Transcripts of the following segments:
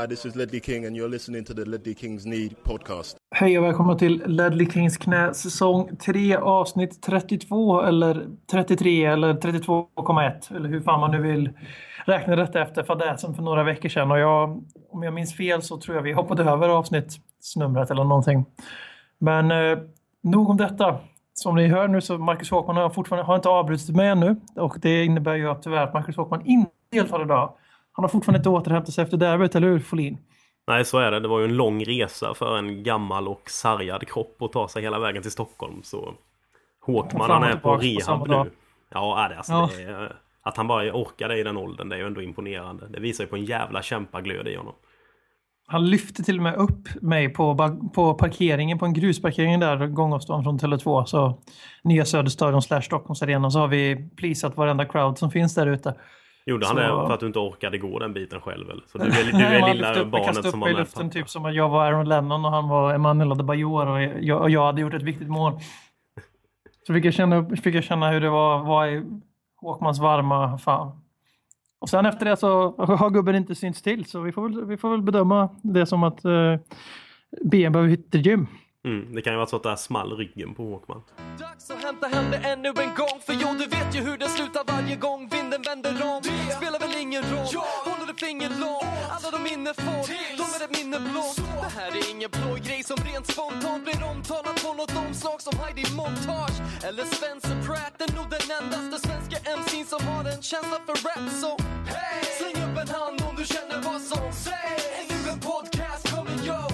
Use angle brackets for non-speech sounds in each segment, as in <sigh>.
Hi, this is Ledley King and you're listening to the Ledley Kings Need podcast. Hej och välkomna till Ledley Kings knä säsong 3 avsnitt 32 eller 33 eller 32,1 eller hur fan man nu vill räkna detta efter fadäsen för några veckor sedan och jag, om jag minns fel så tror jag vi hoppade över avsnittsnumret eller någonting. Men eh, nog om detta. Som ni hör nu så Marcus Håkman har fortfarande har inte avbrutit mig ännu och det innebär ju att tyvärr att Marcus Håkman inte deltar idag. Han har fortfarande inte återhämtat sig efter derbyt, eller hur Folin? Nej, så är det. Det var ju en lång resa för en gammal och sargad kropp att ta sig hela vägen till Stockholm. Så Håkman, han är på rehab nu. Ja, det, alltså, ja. Det är, att han bara orkar det i den åldern, det är ju ändå imponerande. Det visar ju på en jävla kämpaglöd i honom. Han lyfte till och med upp mig på, på parkeringen, på en grusparkering där, gångavstånd från Tele2. Så Nya Söderstadion slash Stockholms Arena. Så har vi plisat varenda crowd som finns där ute. Gjorde han det för att du inte orkade gå den biten själv? Eller? Så du <laughs> är, du är lilla upp, barnet som var med? luften typ som att jag var Aaron Lennon och han var Emanuel Adebayor och jag, och jag hade gjort ett viktigt mål. Så fick jag känna, fick jag känna hur det var, var i Håkmans varma famn. Och sen efter det så har gubben inte synts till så vi får väl, vi får väl bedöma det som att eh, BM behöver hitta gym. Mm, det kan ju vara så att det här small ryggen på Håkman. Dags att hämta hem det ännu en gång För jo, du vet ju hur det slutar varje gång vinden vänder om. Det spelar väl ingen roll, jag håller du finger långt Alla de minne får, de är ett minne blått Det här är ingen blå grej som rent spontant blir omtalat på något omslag som Heidi Montage. Eller Spencer Pratt, är nog den endaste svenska MC'n som har en känsla för rap Så hey, släng upp en hand om du känner vad som sägs. Är du en podcast coming your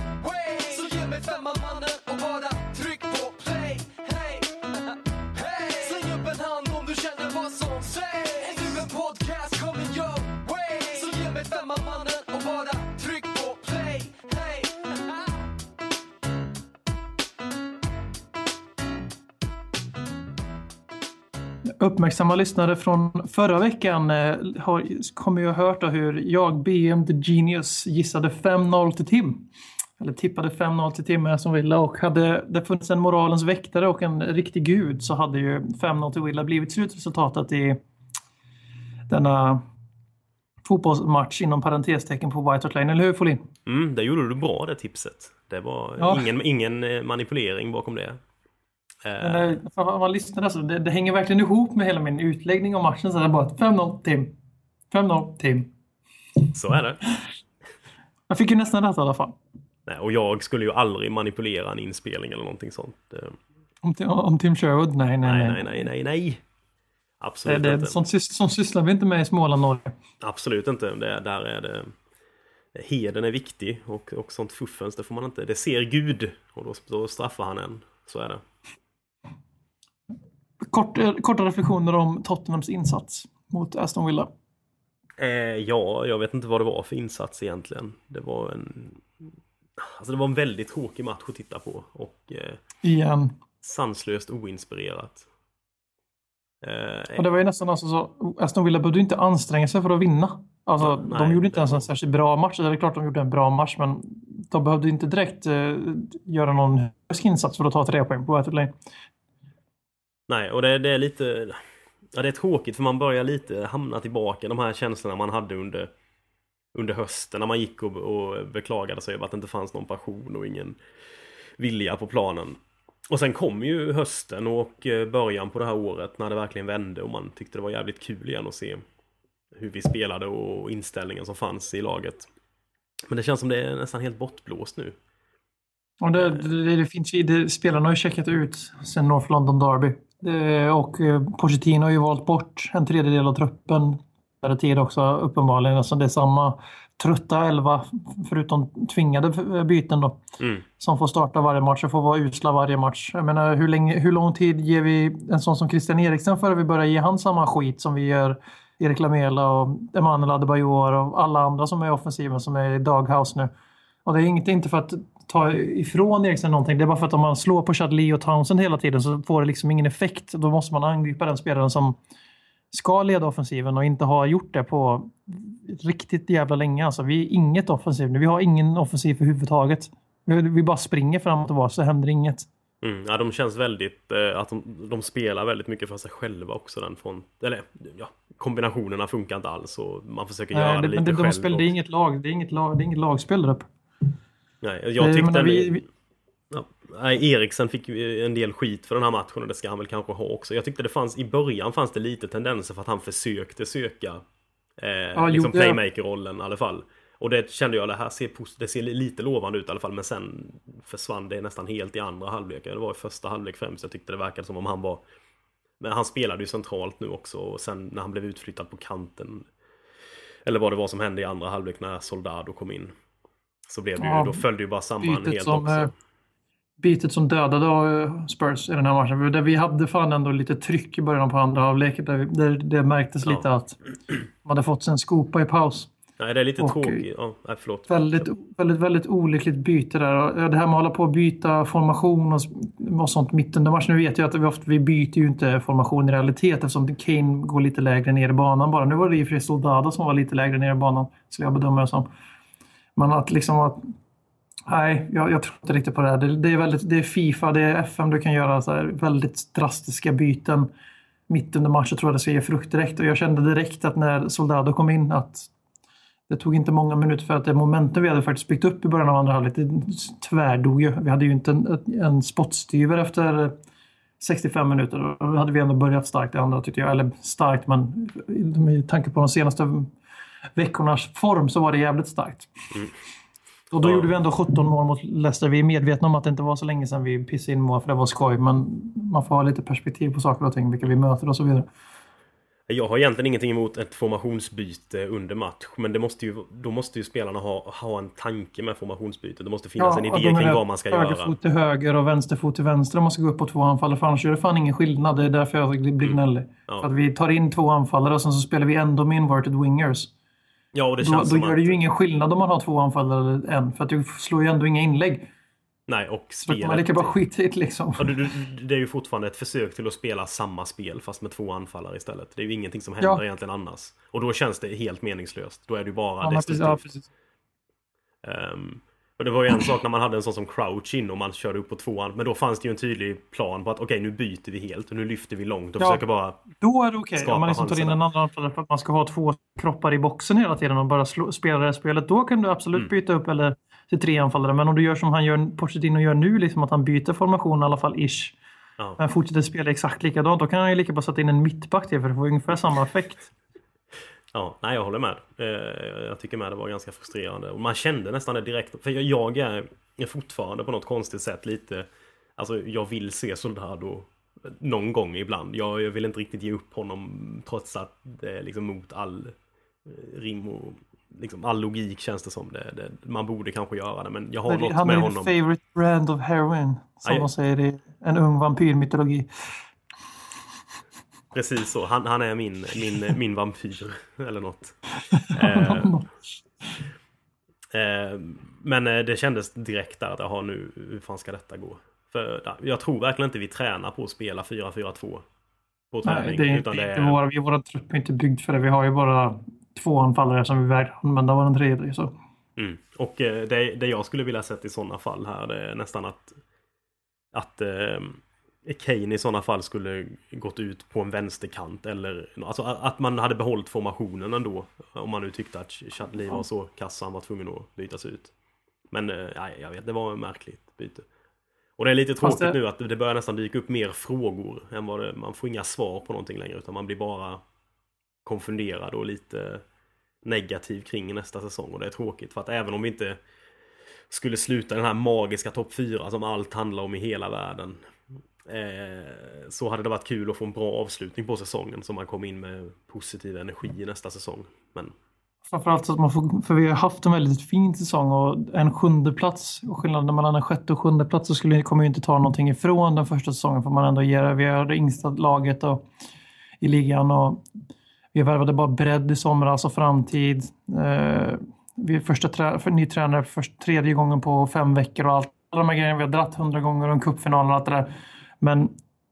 med femman mannen och bara tryck på play. Hey, hey. Släng upp en hand om du känner vad som sägs. Är du en podcast coming your way. Så ge mig femman mannen och bara tryck på play. Hey. Uppmärksamma lyssnare från förra veckan eh, har, kommer ju ha hört hur jag, BM The Genius, gissade 5-0 till Tim. Eller tippade 5-0 till Tim som Villa och hade det funnits en moralens väktare och en riktig gud så hade ju 5-0 till Villa blivit slutresultatet i denna fotbollsmatch inom parentestecken på White Hart Lane, eller hur Folin? Mm, det gjorde du bra det tipset. Det var ja. ingen, ingen eh, manipulering bakom det. Men det, om man lyssnar alltså, det, det, hänger verkligen ihop med hela min utläggning om matchen. Så det är bara 5-0 Tim. 5-0 Tim. Så är det. Jag fick ju nästan rätt i alla fall. Nej, och jag skulle ju aldrig manipulera en inspelning eller någonting sånt. Om, om Tim Sherwood? Nej, nej, nej. Nej, nej, nej, nej. Absolut det, det, inte. Sånt, sånt sysslar vi inte med i Småland, Norge. Absolut inte. Det, där är det... Heden är viktig och, och sånt fuffens, det får man inte... Det ser Gud och då, då straffar han en. Så är det. Kort, eh, korta reflektioner om Tottenhams insats mot Aston Villa. Eh, ja, jag vet inte vad det var för insats egentligen. Det var en... Alltså det var en väldigt tråkig match att titta på. Och... Eh, Igen. Sanslöst oinspirerat. Eh, och det var ju nästan alltså så... Aston Villa behövde inte anstränga sig för att vinna. Alltså, nej, de gjorde inte ens en särskilt bra match. Det är klart de gjorde en bra match, men de behövde inte direkt eh, göra någon insats för att ta tre poäng på White Lane. Nej, och det, det, är lite... Ja, det är tråkigt för man börjar lite hamna tillbaka de här känslorna man hade under under hösten när man gick och, och beklagade sig över att det inte fanns någon passion och ingen vilja på planen. Och sen kom ju hösten och eh, början på det här året när det verkligen vände och man tyckte det var jävligt kul igen att se hur vi spelade och inställningen som fanns i laget. Men det känns som det är nästan helt bortblåst nu. Och det, det, det finns det, spelarna har ju checkat ut sen North London Derby. Det, och eh, Pochettino har ju valt bort en tredjedel av truppen tid också uppenbarligen. Alltså det är samma trötta elva, förutom tvingade byten då, mm. som får starta varje match och får vara usla varje match. Jag menar, hur, länge, hur lång tid ger vi en sån som Christian Eriksen för att vi börjar ge han samma skit som vi gör Erik Lamela och Emanuel Adebayor och alla andra som är i offensiven som är i daghouse nu. Och det är inte, inte för att ta ifrån Eriksen någonting. Det är bara för att om man slår på Chadli och Townsend hela tiden så får det liksom ingen effekt. Då måste man angripa den spelaren som ska leda offensiven och inte har gjort det på riktigt jävla länge. Alltså, vi är inget offensiv nu. Vi har ingen offensiv överhuvudtaget. Vi, vi bara springer framåt och var så händer inget. Mm, ja, de känns väldigt, eh, att de, de, spelar väldigt mycket för sig själva också den front, eller ja, kombinationerna funkar inte alls och man försöker Nej, göra det, det, lite det, själv. de spel, det är inget lag, det är inget lag, det är inget lagspel där uppe. Nej, Eh, jag tyckte... men vi, vi, Ja, Eriksen fick ju en del skit för den här matchen och det ska han väl kanske ha också. Jag tyckte det fanns, i början fanns det lite tendenser för att han försökte söka eh, liksom gjorde jag. playmaker-rollen i alla fall. Och det kände jag, det här ser, det ser lite lovande ut i alla fall. Men sen försvann det nästan helt i andra halvlek. Det var i första halvlek främst. Jag tyckte det verkade som om han var... Men han spelade ju centralt nu också och sen när han blev utflyttad på kanten. Eller vad det var som hände i andra halvlek när Soldado kom in. Så blev det ju, Ja, då följde ju bara samman helt som, också. Eh, bytet som dödade eh, Spurs i den här matchen. Där vi hade fan ändå lite tryck i början på andra halvlek. Där, där det märktes Ja. lite att man hade fått sig en skopa i paus. Nej, det är lite tråkigt. Ja, nej, förlåt. Väldigt, väldigt, väldigt olyckligt byte där. Och Det här med att hålla på och byta formation och, och sånt mitt under matchen. Nu vet jag att vi, ofta, vi byter ju inte formation i realitet eftersom Kane går lite lägre ner i banan bara. Nu var det i och för sig Soldado som var lite lägre ner i banan, skulle jag bedöma det som. Men att liksom att... Nej, jag, jag tror inte riktigt på det här. Det, det, är väldigt, det är Fifa, det är FM du kan göra så här väldigt drastiska byten mitt under matchen. tror jag det ska ge frukt direkt. Och jag kände direkt att när Soldado kom in att det tog inte många minuter för att det momentum vi hade faktiskt byggt upp i början av andra halvlek, det tvärdog ju. Vi hade ju inte en, en spottstyver efter 65 minuter. Då hade vi ändå börjat starkt i andra tyckte jag. Eller starkt, men med tanke på de senaste veckornas form så var det jävligt starkt. Mm. Och då Ja. gjorde vi ändå 17 mål mot Leicester. Vi är medvetna om att det inte var så länge sedan vi pissade in mål för det var skoj. Men man får ha lite perspektiv på saker och ting, vilka vi möter och så vidare. Jag har egentligen ingenting emot ett formationsbyte under match. Men det måste ju, då måste ju spelarna ha, ha en tanke med formationsbytet. Det måste finnas en och idé kring vad man ska höger göra. fot till höger och vänster fot till vänster om man ska gå upp på två anfallare. För annars gör det fan ingen skillnad. Det är därför jag blir gnällig. Mm. Ja. För att vi tar in två anfallare och sen så spelar vi ändå med inverted wingers. Ja, och det Då, känns då som gör det ju ingen skillnad om man har två anfallare eller en. För att du slår ju ändå inga inlägg. Nej, och då kan man lika spelet... bara det liksom. Ja, du, du, det är ju fortfarande ett försök till att spela samma spel fast med två anfallare istället. Det är ju ingenting som händer Ja. egentligen annars. Och då känns det helt meningslöst. Då är det ju bara Ja, destruktivt. ja, precis. Ehm, och det var ju en sak när man hade en sån som Crouch in och man körde upp på tvåan. Men då fanns det ju en tydlig plan på att okej, nu byter vi helt och nu lyfter vi långt och Ja. försöker bara... Då är det okej. Skapa Om man liksom tar in en annan för att man ska ha två kroppar i boxen hela tiden och bara slå, spela det här spelet. Då kan du absolut Mm. byta upp eller till tre anfallare. Men om du gör som han gör, Pochettino gör nu, liksom att han byter formation i alla fall ish. Ja. Men fortsätter spela exakt likadant. Då kan han ju lika bra sätta in en mittback till för det får ungefär samma effekt. Ja, nej jag håller med. Eh, jag tycker med det var ganska frustrerande. Och man kände nästan det direkt. För jag, är, är fortfarande på något konstigt sätt lite... Alltså jag vill se Soldado någon gång ibland. Jag, jag vill inte riktigt ge upp honom trots att det är liksom mot all rim och liksom all logik känns det som. Det, det, man borde kanske göra det men jag har något han med är honom. din favorite brand of heroin. Som Aj. de säger i en ung vampyrmytologi. Precis så. Han, han är min, min, min vampyr. <laughs> Eller något. <laughs> Eh, Eh, men eh, det kändes direkt där att jaha nu, hur fan ska detta gå? För ja, jag tror verkligen inte vi tränar på att spela 4-4-2. På träning. Nej, det är, utan det är vår, vi, vår trupp är inte byggd för det. Vi har ju bara två anfallare som vi vägrar använda var den tredje. Så. mm. Och det, det jag skulle vilja sett i sådana fall här det är nästan att att Kane i sådana fall skulle gått ut på en vänsterkant eller alltså att man hade behållit formationen ändå. Om man nu tyckte att Chadli var så kass han var tvungen att bytas ut. Men eh, nej, jag vet, det var ett märkligt byte. Och det är lite tråkigt det- nu att det börjar nästan dyka upp mer frågor än vad det, man får inga svar på någonting längre utan man blir bara konfunderad och lite negativ kring nästa säsong och det är tråkigt för att även om vi inte skulle sluta den här magiska topp 4 som allt handlar om i hela världen eh, så hade det varit kul att få en bra avslutning på säsongen så man kom in med positiv energi i nästa säsong. Men Framförallt så att man får, för vi har haft en väldigt fin säsong och en sjunde plats och skillnaden mellan en sjätte och sjunde plats så skulle, kommer vi inte ta någonting ifrån den första säsongen för man ändå ger, vi har det yngsta laget och, i ligan och vi värvade bara bredd i somras och framtid. Eh, vi är första trä, för ny tränare för tredje gången på fem veckor och allt. Alla de här grejerna vi har dratt hundra gånger och en cupfinal och allt det där. Men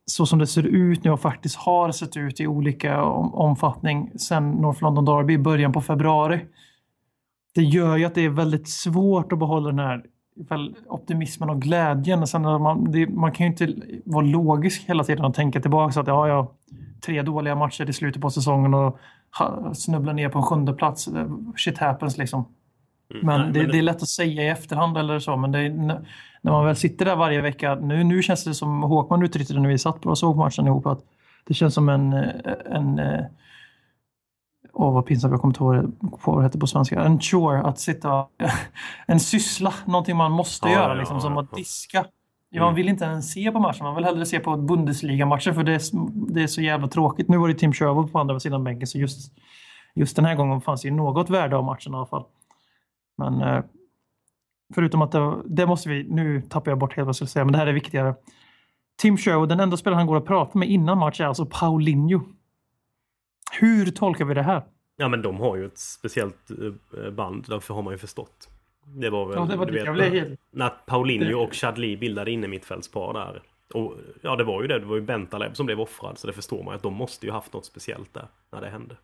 så som det ser ut nu och faktiskt har sett ut i olika om, omfattning sen North London Derby i början på februari. Det gör ju att det är väldigt svårt att behålla den här väl, optimismen och glädjen. Sen man, det, man kan ju inte vara logisk hela tiden och tänka tillbaka så att ja, ja, tre dåliga matcher i slutet på säsongen och snubblar snubbla ner på en sjunde plats. Shit happens liksom. Mm. Men, Nej, det, det är lätt att säga i efterhand eller så, men är, när man väl sitter där varje vecka. Nu, nu känns det som Håkman uttryckte det när vi satt på och såg matchen ihop. Att det känns som en... eh, en eh, Åh, vad pinsamt. Jag kommer inte ihåg vad det heter på svenska. En chore, att sitta... <laughs> en syssla, någonting man måste Ja, göra. liksom, ja, som ja. att diska. Ja, Man Mm. vill inte ens se på matchen. Man vill hellre se på Bundesliga-matcher för det är, det är så jävla tråkigt. Nu var det Tim Sherwood på andra sidan bänken så just, just den här gången fanns det ju något värde av matchen i alla fall. Men eh, förutom att det, det måste vi, nu tappar jag bort helt vad jag skulle säga, men det här är viktigare. Tim Sherwood, den enda spelaren han går att prata med innan match är alltså Paulinho. Hur tolkar vi det här? Ja men de har ju ett speciellt eh, band, därför har man ju förstått. Det var väl, Ja, det var du det. vet, helt... när Paulinho och Chadli bildade inne mittfältspar där. Och ja, det var ju det. Det var ju Bentaleb som blev offrad. Så det förstår man ju att de måste ju haft något speciellt där när det hände.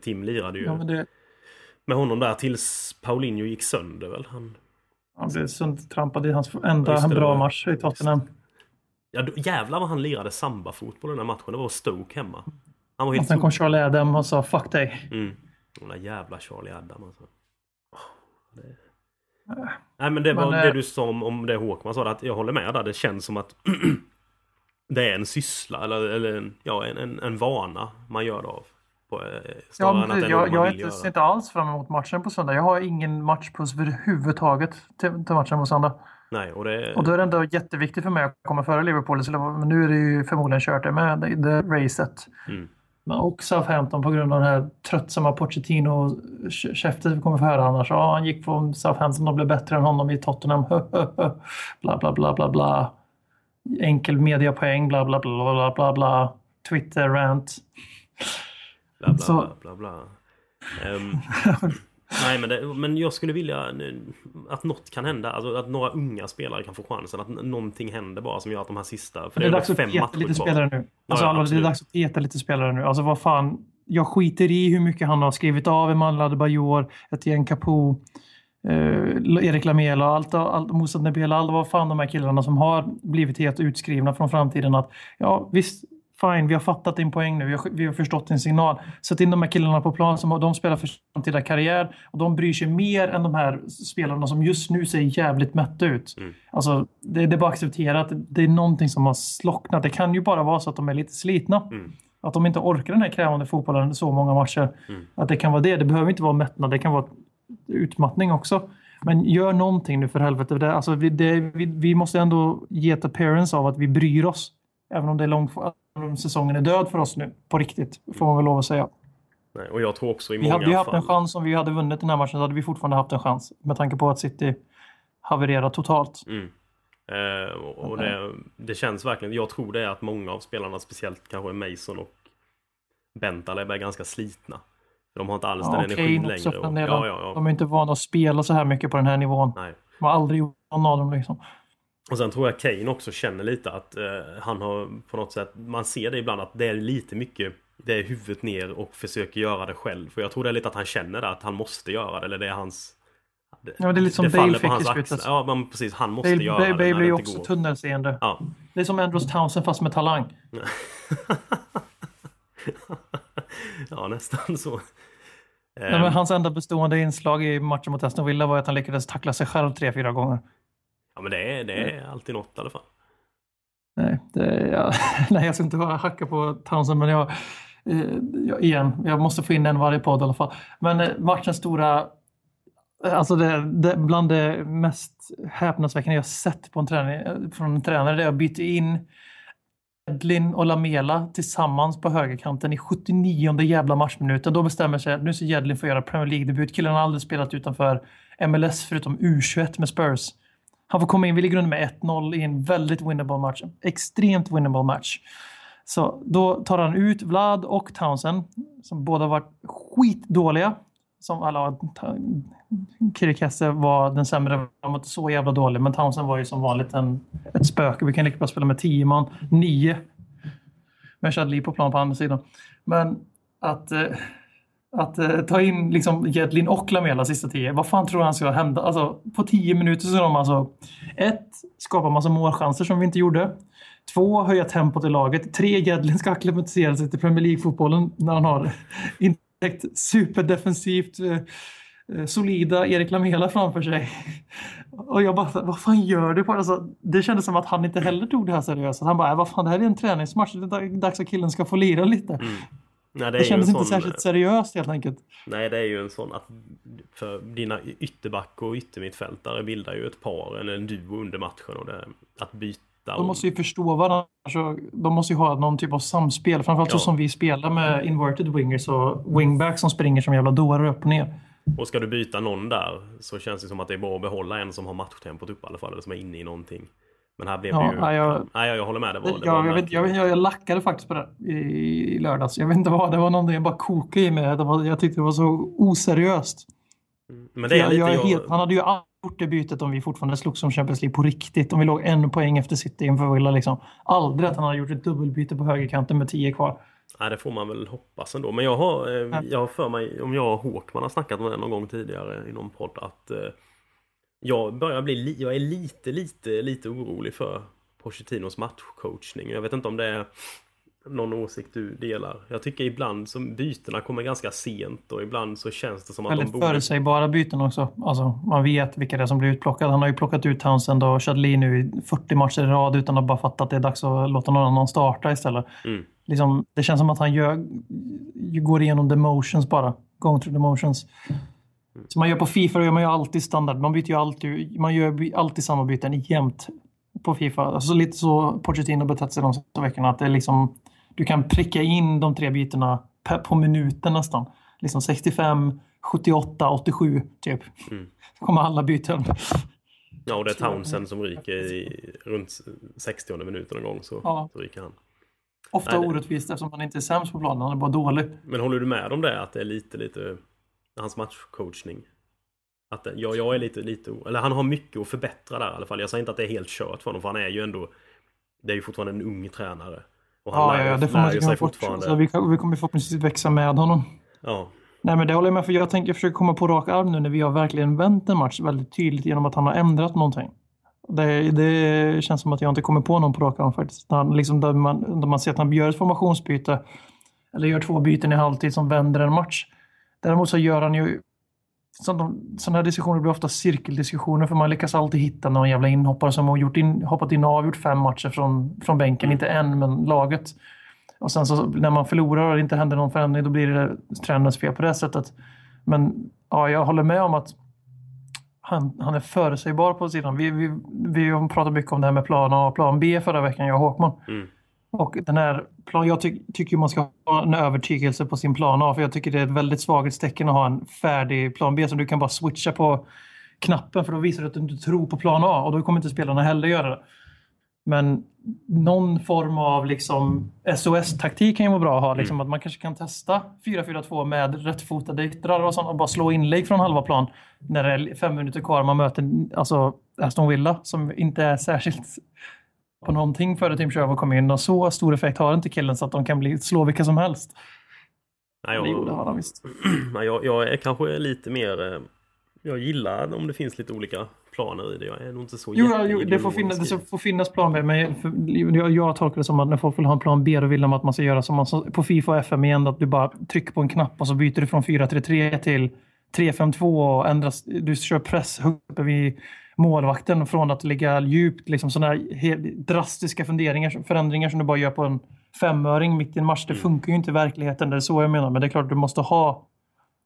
Tim lirade ju Ja, med honom där tills Paulinho gick sönder väl. Han, han blev söndertrampad i hans Ja, enda det bra match i Tottenham. ja, då- jävlar vad han lirade samba-fotboll den här matchen. Det var Stoke hemma. Han var Och helt sen kom Charlie Adam och sa fuck dig. Mm. Den där jävla Charlie Adam alltså. Det... Nej men det var Men, det eh, du sa om, om det Håkman sa, att jag håller med där. Det känns som att <clears throat> det är en syssla eller, eller en, ja, en, en, en vana man gör det av. På, eh, Ja, jag, jag inte, ser inte alls fram emot matchen på söndag. Jag har ingen matchpuls överhuvudtaget till, till matchen på söndag. Nej, och det... Och då är det ändå jätteviktigt för mig att komma före Liverpool. Så Men nu är det ju förmodligen kört det med det, det racet. Mm. Men och Southampton på grund av den här tröttsamma Pochettino-käftet vi kommer få höra annars. Ja, han gick från Southampton och blev bättre än honom i Tottenham. <laughs> bla, bla, bla, bla, bla. Enkel mediapoäng, bla, bla, bla, bla, bla, bla. Twitter-rant. Bla, bla, Så- bla, bla, bla. Ehm, <laughs> nej, men, det, men jag skulle vilja nu, att något kan hända. Alltså att några unga spelare kan få chansen. Att någonting händer bara som gör att de här sista... För Det är ändå dags att peta lite spelare nu. Alltså, ja, allvarligt, det är dags att peta lite spelare nu. Alltså vad fan. Jag skiter i hur mycket han har skrivit av Emanuel Adebayor, Etienne Capoe, eh, Erik Lamela, allt, allt, Moussa Nebela, alla vad fan de här killarna som har blivit helt utskrivna från framtiden. Att ja, visst, fine, vi har fattat din poäng nu, vi har, vi har förstått din signal. Sätt in de här killarna på plan, som, de spelar för framtida karriär och de bryr sig mer än de här spelarna som just nu ser jävligt mätta ut. Mm. Alltså, det, det är bara att acceptera att det är någonting som har slocknat. Det kan ju bara vara så att de är lite slitna. Mm. Att de inte orkar den här krävande fotbollen så många matcher. Mm. Att det kan vara det. Det behöver inte vara mättnad, det kan vara utmattning också. Men gör någonting nu för helvete. Det, alltså, vi, det, vi, vi måste ändå ge ett appearance av att vi bryr oss. Även om det är långt, säsongen är död för oss nu. På riktigt, får man väl lov att säga. Nej, och jag tror också i Vi många hade ju haft fall... en chans om vi hade vunnit den här matchen så hade vi fortfarande haft en chans. Med tanke på att City havererar totalt. Mm. Eh, och det, det känns verkligen, jag tror det är att många av spelarna, speciellt kanske Mason och Bentaleb är ganska slitna. De har inte alls Ja, den och energin längre. Och, ja, ja, ja. De är inte vana att spela så här mycket på den här nivån. Nej. De har aldrig gjort någon av dem liksom. Och sen tror jag Kane också känner lite att eh, han har på något sätt, man ser det ibland att det är lite mycket det är huvudet ner och försöker göra det själv. För jag tror det är lite att han känner det, att han måste göra det. Eller det är hans... Det, Ja, det är lite som det Bale fick i slutet. Ja, men precis. Han måste Bale, göra Bale, det Bale blir ju också går. tunnelseende. Ja. Det är som Andros Townsend fast med talang. <laughs> ja, nästan så. Nej, men hans enda bestående inslag i matchen mot Aston Villa var att han lyckades tackla sig själv tre, fyra gånger. Ja, men det är, det är alltid något i alla fall. Nej, det, ja, <laughs> nej jag ska inte bara hacka på Townsend, men jag, eh, jag, igen, jag måste få in en varje podd i alla fall. Men eh, matchens stora, alltså det, det, bland det mest häpnadsväckande jag sett på en träning, eh, från en tränare, det är att byta in Edlin och Lamela tillsammans på högerkanten i 79 jävla matchminuten. Då bestämmer sig att nu ska Jedlin få göra Premier League-debut. Killen har aldrig spelat utanför MLS förutom U21 med Spurs. Han får komma in, vi ligger under med 1-0 i en väldigt winnable match. Extremt winnable match. Så då tar han ut Vlad och Townsend som båda varit skitdåliga. Som alla Kirikesse var den sämre, han var inte så jävla dålig. Men Townsend var ju som vanligt en, ett spöke. Vi kan lika bra spela med 10 man, 9. Med Chadli på plan på andra sidan. Men att, eh, att eh, ta in liksom Jedlin och Lamela sista tio, Vad fan tror han ska hända? Alltså, på tio minuter så har de alltså ett, skapa massa målchanser som vi inte gjorde. Två, höja tempot i laget. Tre, Gedlin ska acklimatisera sig till Premier League-fotbollen när han har intäkt superdefensivt eh, eh, solida Erik Lamela framför sig. Och jag bara, vad fan gör du? På? Alltså, det kändes som att han inte heller tog det här seriöst. Han bara, äh, vad fan det här är en träningsmatch. Det är dags att killen ska få lira lite. Mm. Nej, det, det kändes inte sån, särskilt seriöst helt enkelt. Nej, det är ju en sån att för dina ytterback och yttermittfältare bildar ju ett par eller en duo under matchen och det, att byta. De måste ju förstå varandra. De måste ju ha någon typ av samspel. Framförallt ja. så som vi spelar med inverted wingers och wingbacks som springer som jävla dårar upp och ner. Och ska du byta någon där så känns det som att det är bra att behålla en som har matchtempot upp i alla fall. Eller som är inne i någonting. Men här blev ja, det ju... Nej, jag, nej, jag, håller med. Det var, det jag, jag, vet, jag, jag, jag lackade faktiskt på det i, i lördags. Jag vet inte vad, det var någonting jag bara kokade i mig. Det var, jag tyckte det var så oseriöst. Mm, men det är lite jag, helt, han hade ju aldrig gjort det bytet om vi fortfarande slogs som Champions League på riktigt. Om vi låg en poäng efter City inför Villa. Liksom. Aldrig att han hade gjort ett dubbelbyte på högerkanten med tio kvar. Nej, det får man väl hoppas ändå. Men jag har, eh, jag har för mig, om jag och Håkman har snackat om det någon gång tidigare i någon podd, att eh, jag börjar bli, jag är lite, lite, lite orolig för Pochettinos matchcoachning. Jag vet inte om det är någon åsikt du delar. Jag tycker ibland så bytena kommer ganska sent och ibland så känns det som att Väldigt de borde... förutsägbara byten också. Alltså, man vet vilka det är som blir utplockade. Han har ju plockat ut Townsend och Chadli nu i 40 matcher i rad utan att bara fatta att det är dags att låta någon annan starta istället. Mm. Liksom, det känns som att han gör, går igenom the motions bara. Going through the motions. Som man gör på Fifa då gör man ju alltid standard. Man byter ju alltid, man gör alltid samma byten jämt på Fifa. Alltså lite så Pochettino betett sig de senaste veckorna. Att det är liksom, du kan pricka in de tre bytena på minuten nästan. Liksom 65, 78, 87 typ. Mm. kommer alla byten. Ja, och det är Townsend som ryker i runt 60 minuten någon gång så, ja. så ryker han. Ofta Nej, orättvist eftersom han inte är sämst på planen, han är bara dålig. Men håller du med om det? Att det är lite, lite hans matchcoachning? Att ja, jag är lite, lite, eller han har mycket att förbättra där i alla fall. Jag säger inte att det är helt kört för honom, för han är ju ändå, det är ju fortfarande en ung tränare. Och han ja, lär, ja, det får man sig fortfarande. Så vi, vi kommer förhoppningsvis växa med honom. Ja. Nej, men det håller jag med för jag tänker försöka komma på rak arm nu när vi har verkligen vänt en match väldigt tydligt genom att han har ändrat någonting. Det, det känns som att jag inte kommer på någon på rak arm faktiskt. Han, liksom, där, man, där man ser att han gör ett formationsbyte eller gör två byten i halvtid som vänder en match. Däremot så gör han ju sådana här diskussioner blir ofta cirkeldiskussioner för man lyckas alltid hitta någon jävla inhoppare som har gjort in, hoppat in och avgjort fem matcher från, från bänken. Mm. Inte en, men laget. Och sen så när man förlorar och det inte händer någon förändring då blir det tränarens fel på det sättet. Men ja, jag håller med om att han, han är förutsägbar på sidan. Vi, vi, vi pratat mycket om det här med plan A och plan B förra veckan, jag och Håkman. Mm. Och den här plan, jag ty tycker man ska ha en övertygelse på sin plan A, för jag tycker det är ett väldigt svaghetstecken att ha en färdig plan B som du kan bara switcha på knappen, för då visar det att du inte tror på plan A och då kommer inte spelarna heller göra det. Men någon form av liksom SOS-taktik kan ju vara bra att ha. Liksom, mm. Att man kanske kan testa 4-4-2 med rättfotade yttrar och, sånt, och bara slå inlägg från halva plan när det är fem minuter kvar. Man möter alltså Aston Villa som inte är särskilt på någonting före Tim Sherwood kom in och så stor effekt har inte killen så att de kan bli, slå vilka som helst. Nej, jag, det har han visst. <clears throat> Nej, jag, jag är kanske lite mer... Eh, jag gillar om det finns lite olika planer i det. Jag är nog inte så Jo, jo det, får finnas, det får finnas plan B. Men jag, jag tolkar det som att när folk vill ha en plan B då vill de att man ska göra som man, på Fifa och FM igen. Att du bara trycker på en knapp och så byter du från 4-3-3 till 3-5-2 och ändras. Du kör press uppe vid målvakten från att ligga djupt. Liksom sådana drastiska funderingar, förändringar som du bara gör på en femöring mitt i en match. Det mm. funkar ju inte i verkligheten. Det är så jag menar. Men det är klart att du måste ha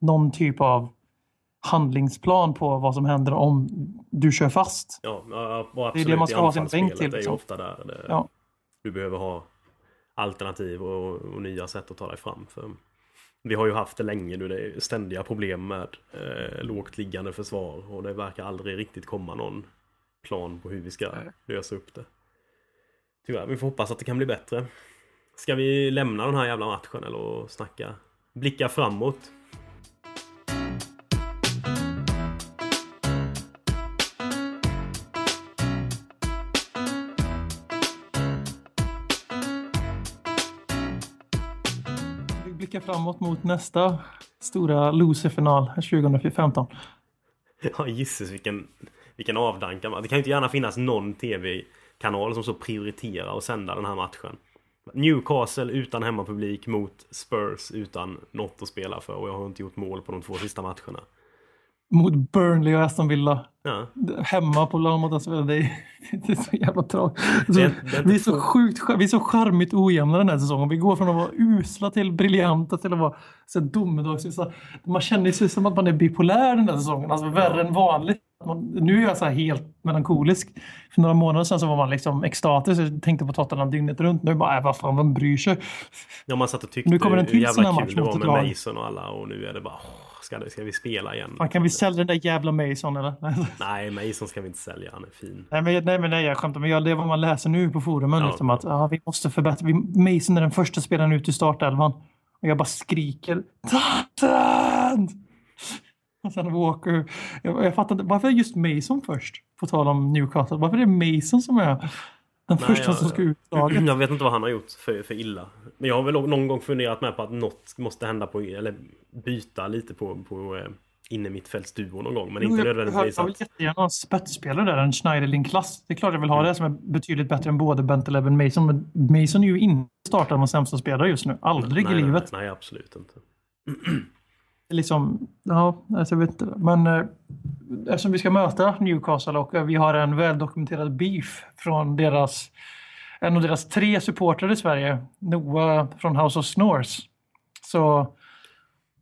någon typ av handlingsplan på vad som händer om du kör fast. Ja, och absolut. Det är det man ska ha sin bänk till. Liksom. ofta där det, ja. du behöver ha alternativ och, och, nya sätt att ta dig fram. För vi har ju haft det länge nu. Det är ständiga problem med eh, lågt liggande försvar och det verkar aldrig riktigt komma någon plan på hur vi ska lösa upp det. Tyvärr, vi får hoppas att det kan bli bättre. Ska vi lämna den här jävla matchen eller snacka? Blicka framåt? Blicka framåt mot nästa stora loserfinal 2015. Ja, gisses vilken, vilken avdankan. Det kan ju inte gärna finnas någon tv kanal som så prioriterar att sända den här matchen. Newcastle utan hemmapublik mot Spurs utan något att spela för och jag har inte gjort mål på de två sista matcherna. Mot Burnley och Aston Villa. Ja. Hemma på plan mot Aston Villa. Det är, det är så jävla tragiskt. Det det är inte vi är så sjukt vi är så charmigt ojämna den här säsongen. Vi går från att vara usla till briljanta till att vara så. Man känner sig som att man är bipolär den här säsongen. Alltså värre än vanligt. Man, nu är jag så helt melankolisk. För några månader sedan så var man liksom extatisk. Jag tänkte på Tottenham dygnet runt. Nu bara, äh, vad fan, vem bryr sig? Ja, man satt och tyckte Nu kommer en hur till här jävla match kul det mot var med. Mason och alla och nu är det bara åh, ska, det, ska vi spela igen? Man kan vi sälja den där jävla Mason eller? <laughs> Nej, Mason ska vi inte sälja, han är fin. Nej men, nej, men nej, jag skämtar. Men jag, det är vad man läser nu på forumen. Ja. Liksom, att ja, vi måste förbättra. Vi, Mason är den första spelaren ut i startelvan. Och jag bara skriker Tatten! Och sen Walker. Jag, jag fattar inte. Varför är just Mason först? På tal om Newcastle. Varför är det Mason som är den Nej, första jag- som ska ut i laget? <clears throat> Jag vet inte vad han har gjort för, för illa. Men jag har väl någon gång funderat med på att något måste hända på, eller byta lite på, på eh, inne mittfältsduo någon gång. Men Jo, inte nödvändigtvis jag vill jättegärna ha en spetsspelare där, en Schneiderlin-klass. Det är klart jag vill ha det som är betydligt bättre än både Bentaleb och Mason. Men Mason är ju inte startaren och sämsta spelare just nu. Aldrig nej, i livet. Nej, nej, absolut inte. <clears throat> liksom, ja, alltså jag vet inte. Men eh, eftersom vi ska möta Newcastle och eh, vi har en väldokumenterad beef från deras, en av deras tre supportrar i Sverige, Noah från House of Snores. Så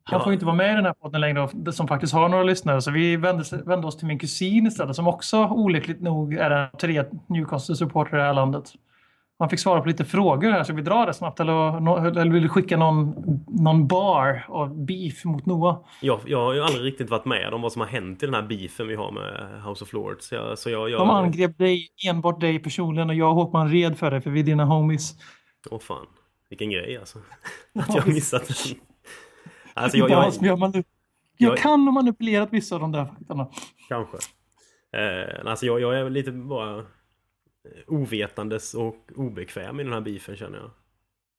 han Ja. får inte vara med i den här podden längre, som faktiskt har några lyssnare. Så vi vände, vände oss till min kusin istället, som också olyckligt nog är en av tre Newcastle-supportrar i det här landet. Man fick svara på lite frågor här, så vi drar det snabbt. Eller, eller vill du skicka någon, någon bar av beef mot Noah? Jag, jag har ju aldrig riktigt varit med om vad som har hänt i den här beefen vi har med House of Lords. Så jag, så jag, jag, De angrep dig, enbart dig personligen och jag och Håkman red för dig för vi är dina homies. Åh fan. Vilken grej alltså. <laughs> Att jag har missat den. Alltså jag, jag, jag, jag, kan ha manipulerat vissa av de där faktorna. Kanske. Eh, alltså jag, jag är lite bara ovetandes och obekväm i den här beefen känner jag.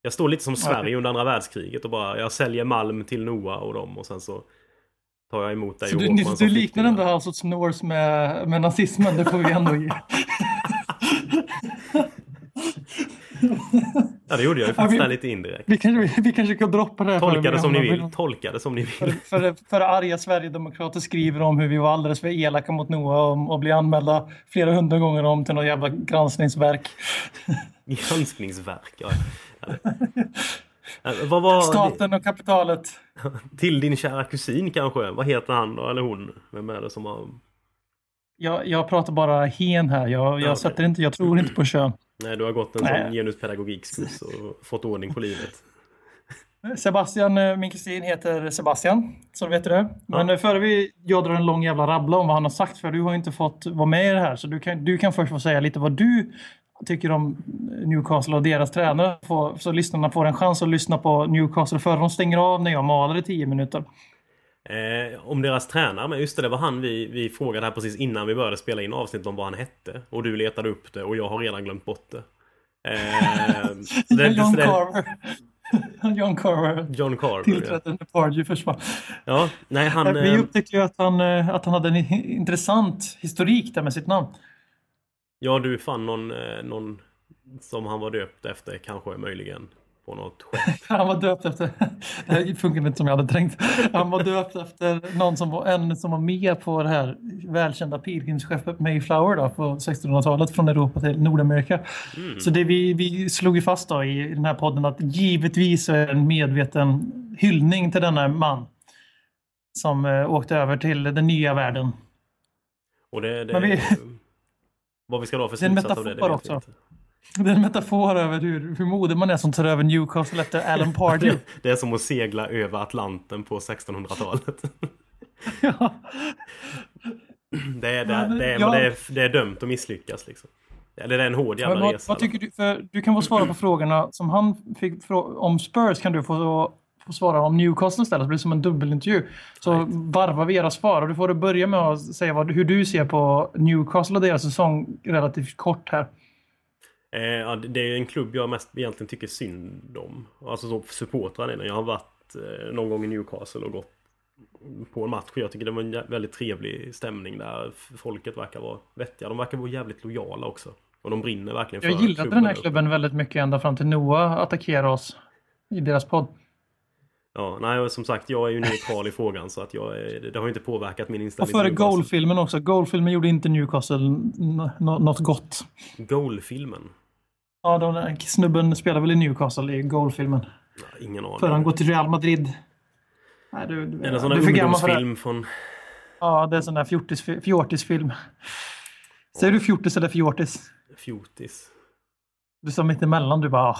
Jag står lite som Sverige under andra världskriget och bara jag säljer malm till Noah och dem och sen så tar jag emot dig Så du, Håkman du, liknar ändå House of Snores med, med nazismen, det får vi ändå ge. <laughs> <laughs> Ja det gjorde jag ju Ja, faktiskt vi- där lite indirekt. Vi kanske, vi kanske kan droppa det här. Tolka det som ni för- vill. Tolka det som ni För, vill. för, för arga Sverigedemokrater skriver om hur vi var alldeles för elaka mot Noah och, och blir anmälda flera hundra gånger om till något jävla granskningsverk. <laughs> Granskningsverk. Ja. Ja, Vad var... Staten och kapitalet. <laughs> Till din kära kusin kanske? Vad heter han då? Eller hon? Vem är det som har... Jag, jag pratar bara hen här. Jag, jag, okej. sätter inte, jag tror inte på kön. Nej, du har gått en Nej. sån genuspedagogikskurs och fått ordning på livet. Sebastian, eh, min kusin heter Sebastian. Så vet du det. Men eh, före vi, jag drar en lång jävla rabbla om vad han har sagt. För du har inte fått vara med i det här. Så du kan, du kan först få säga lite vad du tycker om Newcastle och deras tränare. Så lyssnarna får en chans att lyssna på Newcastle före de stänger av när jag maler i tio minuter. Eh, om deras tränare, men just det, det var han vi, vi frågade här precis innan vi började spela in avsnitt om vad han hette. Och du letade upp det och jag har redan glömt bort det. Eh, <laughs> det, John det Carver. <laughs> John Carver John Carver. Ja. tillträdde när Pardew försvann. ja, nej han... Vi Eh, upptäckte ju att han, eh, att han hade en intressant historik där med sitt namn. ja, du fann någon, eh, någon som han var döpt efter kanske möjligen på något skepp. <laughs> Han var döpt efter, <laughs> det här funkar inte som jag hade tänkt. Han var döpt efter någon som var, en som var med på det här välkända pilgrimsskeppet Mayflower då, på 1600-talet från Europa till Nordamerika. Så det vi, vi slog ju fast då i den här podden att givetvis är en medveten hyllning till denna man som eh, åkte över till den nya världen. Och det... det vi- Vad vi ska dra för slutsats av det, det vet vi också. inte. Det är en metafor över hur, hur modig man är som tar över Newcastle efter Alan <laughs> Pardew. Det är som att segla över Atlanten på 1600-talet. <laughs> ja. Det är, det, Ja, är, men det, är, jag- det, är, det är dömt att misslyckas liksom. Eller det är en hård jävla vad, resa. vad tycker du? För du kan få svara på frågorna som han fick om Spurs kan du få, få svara om Newcastle istället. Så blir det som en dubbelintervju. Så varvar vi era svar. Och du får börja med att säga vad, hur du ser på Newcastle och deras säsong relativt kort här. Eh, ja, det är en klubb jag mest egentligen tycker synd om. Alltså som supportrar är den. Jag har varit eh, någon gång i Newcastle och gått på en match. Jag tycker det var en väldigt trevlig stämning där. Folket verkar vara vettiga. De verkar vara jävligt lojala också. Och de brinner verkligen för Jag gillade klubben den här klubben väldigt mycket ända fram till Noah attackerade oss i deras podd. Ja, nej, och som sagt, jag är ju neutral i frågan så att jag är, det har inte påverkat min Och inställning. före till Newcastle. Goal-filmen också. Goal-filmen gjorde inte Newcastle något gott. Goal-filmen? Ja, där snubben spelar väl i Newcastle i Goal-filmen. Ja, ingen aning. För han går till Real Madrid. Nej, du, du, Är en sån där är ungdomsfilm från... Ja, det är en sån där fjortis- fjortisfilm. Säger du fjortis eller fjortis? Fjortis? Du sa mitt emellan. Du bara...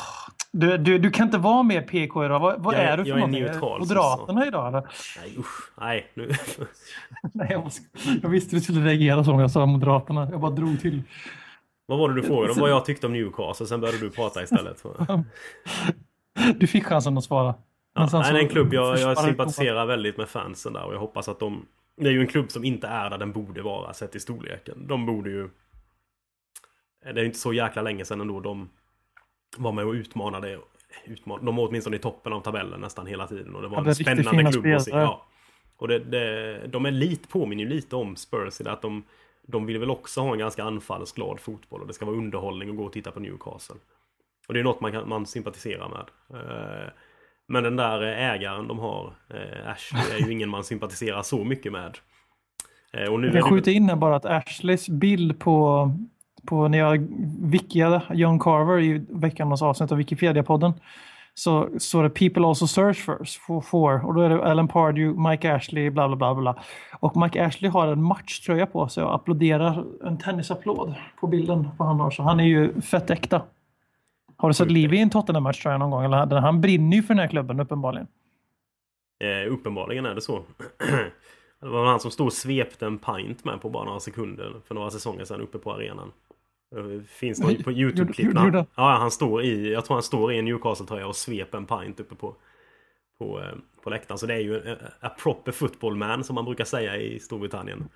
Du, du, du kan inte vara mer PK idag. Vad, vad Jag är- är du för jag är någonting? neutral, Moderaterna idag eller? Nej usch, nej nu. <laughs> Nej, jag, jag visste du skulle reagera så om jag sa Moderaterna. Jag bara drog till. Vad var det du frågade om? Vad jag tyckte om Newcastle, sen började du prata istället. <laughs> Du fick chansen att svara. Ja, nej, det är en klubb jag, jag sympatiserar väldigt med fansen där och jag hoppas att de... Det är ju en klubb som inte är där den borde vara sett i storleken. De borde ju... Det är inte så jäkla länge sedan ändå de var med och utmanade. Utman, de var åtminstone i toppen av tabellen nästan hela tiden och det var Hade en riktigt spännande klubb att se. spelare. Ja. Och det, det, de är lite, påminner ju lite om Spurs i det att de, de vill väl också ha en ganska anfallsglad fotboll och det ska vara underhållning och gå och titta på Newcastle. Och det är något man, kan, man sympatiserar med. Eh, Men den där ägaren de har, eh, Ashley, är ju ingen man sympatiserar så mycket med. Eh, Och nu Jag skjuta in här bara att Ashleys bild på, på när jag wikiade John Carver i veckans avsnitt av Wikipedia-podden så står det “People also search first for, for” och då är det Alan Pardew, Mike Ashley, bla bla bla bla. Och Mike Ashley har en matchtröja på sig och applåderar en tennisapplåd på bilden på han har. Så han är ju fett äkta. Har du sett liv i en Tottenham-matchtröja någon gång? Eller, han brinner ju för den här klubben uppenbarligen. eh, uppenbarligen är det så. <clears throat> Det var han som stod och svepte en pint med på bara några sekunder för några säsonger sedan uppe på arenan. Det Finns det på Youtube-klipp? Ja, han står i, jag tror han står i en Newcastle-tröja och sveper en pint uppe på, på, eh, på läktaren. Så det är ju en- a proper football man som man brukar säga i Storbritannien.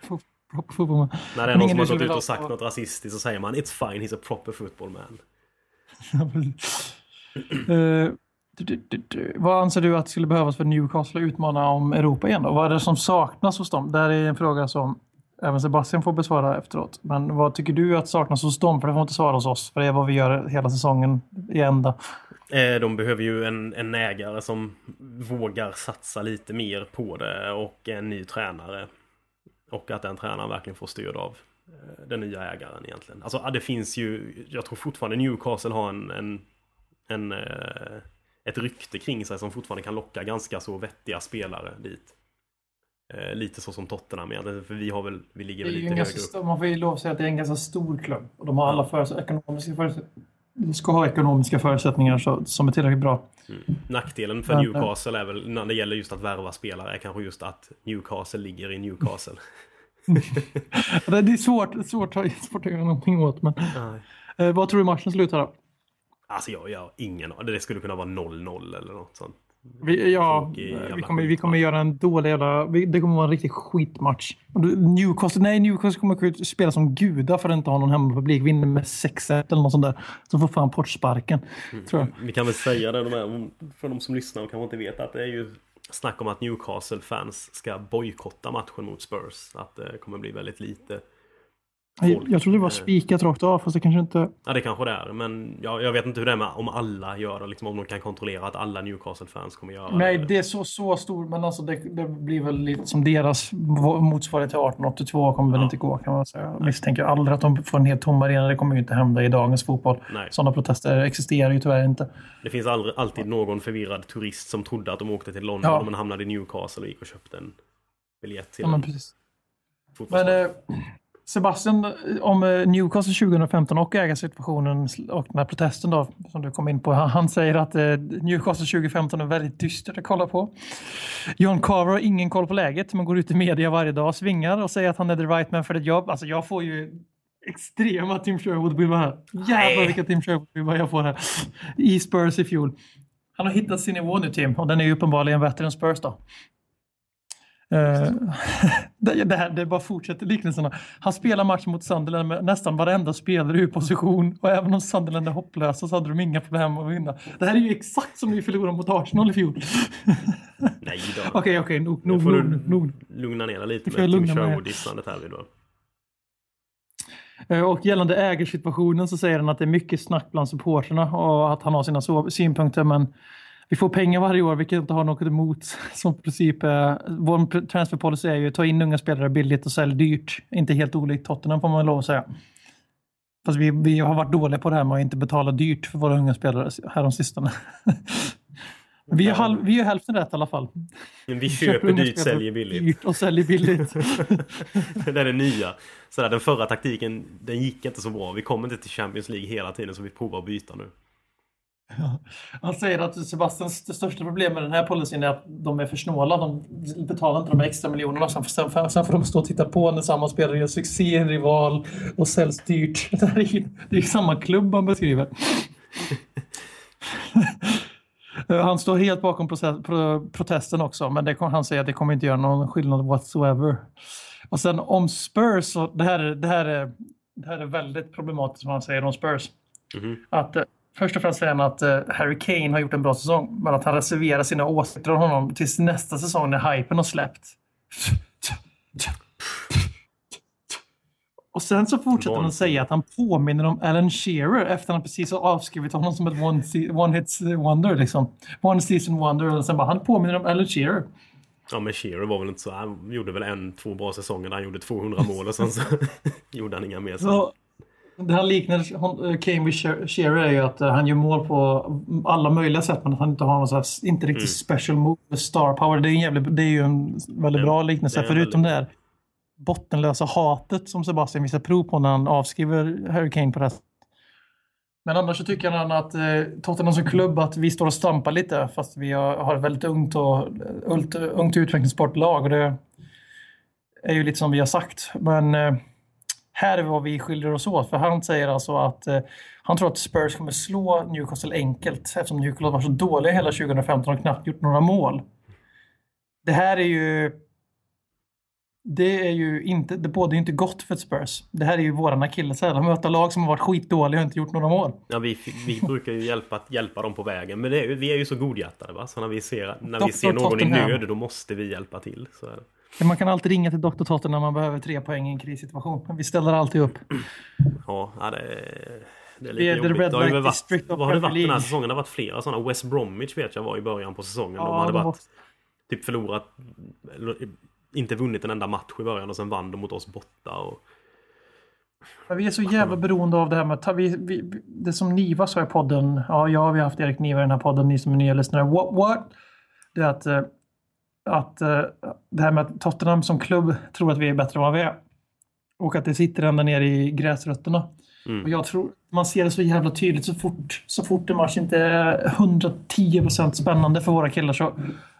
Proper football man. När det är någon som har gått ut och sagt något rasistiskt så säger man It's fine, he's a proper football man. <laughs> Eh, du, du, du, du. Vad anser du att skulle behövas för Newcastle att utmana om Europa igen? Då? Vad är det som saknas hos dem? Det här är en fråga som även Sebastian får besvara efteråt. Men vad tycker du att saknas hos dem? För det får inte svara hos oss. För det är vad vi gör hela säsongen i ända. Eh, de behöver ju en, en ägare som vågar satsa lite mer på det och en ny tränare. Och att den tränaren verkligen får stöd av eh, den nya ägaren egentligen. Alltså det finns ju, jag tror fortfarande Newcastle har en, en, en eh, ett rykte kring sig som fortfarande kan locka ganska så vettiga spelare dit. Eh, Lite så som Tottenham egentligen, för vi har väl, vi ligger väl lite högre ganska upp. stor, man får ju lov att säga att det är en ganska stor klubb. Och de har alla förut- ekonomiska förutsättningar. De ska ha ekonomiska förutsättningar så, som är tillräckligt bra. Mm. Nackdelen för Newcastle är väl när det gäller just att värva spelare är kanske just att Newcastle ligger i Newcastle. <laughs> Det är svårt, svårt, att- svårt att göra någonting åt. Men, eh, vad tror du matchen slutar då? Alltså jag, jag har ingen aning. Det skulle kunna vara 0-0 eller något sånt. Vi, ja, vi kommer, vi kommer göra en dålig jävla... vi- Det kommer vara en riktig skitmatch. Newcastle, nej, Newcastle kommer spela som gudar för att inte ha någon hemmapublik. Vinner med 6-1 eller något sånt där. Så får fan portsparken. Tror jag. Vi kan väl säga det de här, för de som lyssnar och kanske inte vet att det är ju snack om att Newcastle-fans ska bojkotta matchen mot Spurs. Att det kommer bli väldigt lite. Jag, folk, jag trodde det var eh, spikat rakt av, fast det kanske inte... Ja det kanske det är men jag, jag vet inte hur det är med om alla gör det. Liksom, om de kan kontrollera att alla Newcastle-fans kommer göra Nej, det. det är så, så stor, men alltså det, det blir väl lite som deras motsvarighet till 1882 kommer väl Ja. inte gå kan man säga. Jag misstänker aldrig att de får en helt tom arena. Det kommer ju inte hända i dagens fotboll. Nej. Sådana protester existerar ju tyvärr inte. Det finns aldrig, alltid någon förvirrad turist som trodde att de åkte till London Ja. men hamnade i Newcastle och gick och köpte en biljett till Ja, men en precis. Men eh, Sebastian, om eh, Newcastle 2015 och ägarsituationen och den här protesten då, som du kom in på. Han, säger att eh, Newcastle 2015 är väldigt dystert att kolla på. John Carver har ingen koll på läget, men går ut i media varje dag, svingar och säger att han är the right man för det jobb. Alltså jag får ju extrema Tim Sherwood-vibbar här. Jävlar vilka Tim Sherwood-vibbar jag får här. I Spurs i fjol. Han har hittat sin nivå nu Tim och den är ju uppenbarligen bättre än Spurs då. Eh, <laughs> det, det, här, det bara fortsätter liknelserna. Han spelar matchen mot Sunderland med nästan varenda spelare ur position och även om Sunderland är hopplösa så hade de inga problem att vinna. Det här är ju exakt som vi förlorade mot Arsenal i fjol. <laughs> Nej då. <laughs> Okej, okej, nog, Nu nog, får nog, lugna ner dig lite med Tim. Sherwood-dissandet här då. Eh, Och gällande ägarsituationen så säger han att det är mycket snack bland supporterna och att han har sina synpunkter. Men vi får pengar varje år, vilket inte har något emot. Som princip, eh, vår transferpolicy är ju att ta in unga spelare billigt och sälja dyrt. Inte helt olikt Tottenham får man lov att säga. Fast vi, vi har varit dåliga på det här med att inte betala dyrt för våra unga spelare här de sistone. <laughs> Vi, är halv, vi är hälften rätt i alla fall. Men vi köper dyrt, säljer billigt. Dyrt och säljer billigt. <laughs> det är det nya. Sådär, den förra taktiken, den gick inte så bra. Vi kommer inte till Champions League hela tiden så vi provar att byta nu. <laughs> Han säger att Sebastians det största problem med den här policyn är att de är för snåla. De betalar inte de extra miljonerna. Sen, sen, sen får de stå och titta på när samma spelare gör succé i en rival och säljs dyrt. <laughs> Det, här är, det är samma klubb han beskriver. <laughs> Han står helt bakom process, pro, protesten också, men det, han säger att det kommer inte göra någon skillnad whatsoever. Och sen om Spurs, så det, här, är- det, här är, det här är väldigt problematiskt vad han säger om Spurs. Mhm. Att, eh, först och främst säger han att eh, Harry Kane har gjort en bra säsong, men att han reserverar sina åsikter om honom tills nästa säsong när hypen har släppt. Och sen så fortsätter han att säga att han påminner om Alan Shearer efter att han precis har avskrivit honom som ett one, one hit wonder. Liksom. One season wonder. Och sen bara, han påminner om Alan Shearer. Ja men Shearer var väl inte så, han gjorde väl en, två bra säsonger där han gjorde 200 mål och sen så <laughs> gjorde han inga mer. Så, det han liknar eh, Kane vid Shear- Shearer är ju att eh, han gör mål på alla möjliga sätt men att han inte har någon slags, inte riktigt Mm. special move med star power. Det är, en jävligt, det är ju en väldigt bra liknelse. det Förutom väldigt- det här bottenlösa hatet som Sebastian visar prov på när han avskriver Harry Kane på det här. Men annars så tycker han att eh, Tottenham som klubb att vi står och stampar lite fast vi har, har ett väldigt ungt och ungt, ungt utvecklingsbart lag. Och det är ju lite som vi har sagt. Men eh, här är vad vi skiljer oss åt. För han säger alltså att eh, han tror att Spurs kommer slå Newcastle enkelt eftersom Newcastle var så dåliga hela 2015 och knappt gjort några mål. Det här är ju det är ju inte, det ju inte gott för Spurs. Det här är ju våran akilleshäl. De möter lag som har varit skitdåliga och inte gjort några mål. Ja, vi, vi brukar ju hjälpa, hjälpa dem på vägen. Men är, vi är ju så godhjärtade va. Så när vi ser, när vi ser någon i nöd då måste vi hjälpa till. Så är det. Man kan alltid ringa till Dr. Totten när man behöver tre poäng i en krissituation. Men Vi ställer alltid upp. Ja, det är... Det är är lite the jobbigt. Red Det har ju varit, vad har det varit den här säsongen? Det har varit flera sådana. West Bromwich vet jag var i början på säsongen. de Ja, hade de varit, var- typ förlorat, inte vunnit en enda match i början och sen vann de mot oss borta. Och, vi är så jävla beroende av det här med vi, vi, det som Niva sa i podden. Ja, jag vi har haft Erik Niva i den här podden, ni som är nya lyssnare. What, what? Det är att, eh, att eh, det här med att Tottenham som klubb tror att vi är bättre än vad vi är. Och att det sitter ända ner i gräsrötterna. Mm. Och jag tror man ser det så jävla tydligt så fort, så fort en match inte är 110% spännande för våra killar så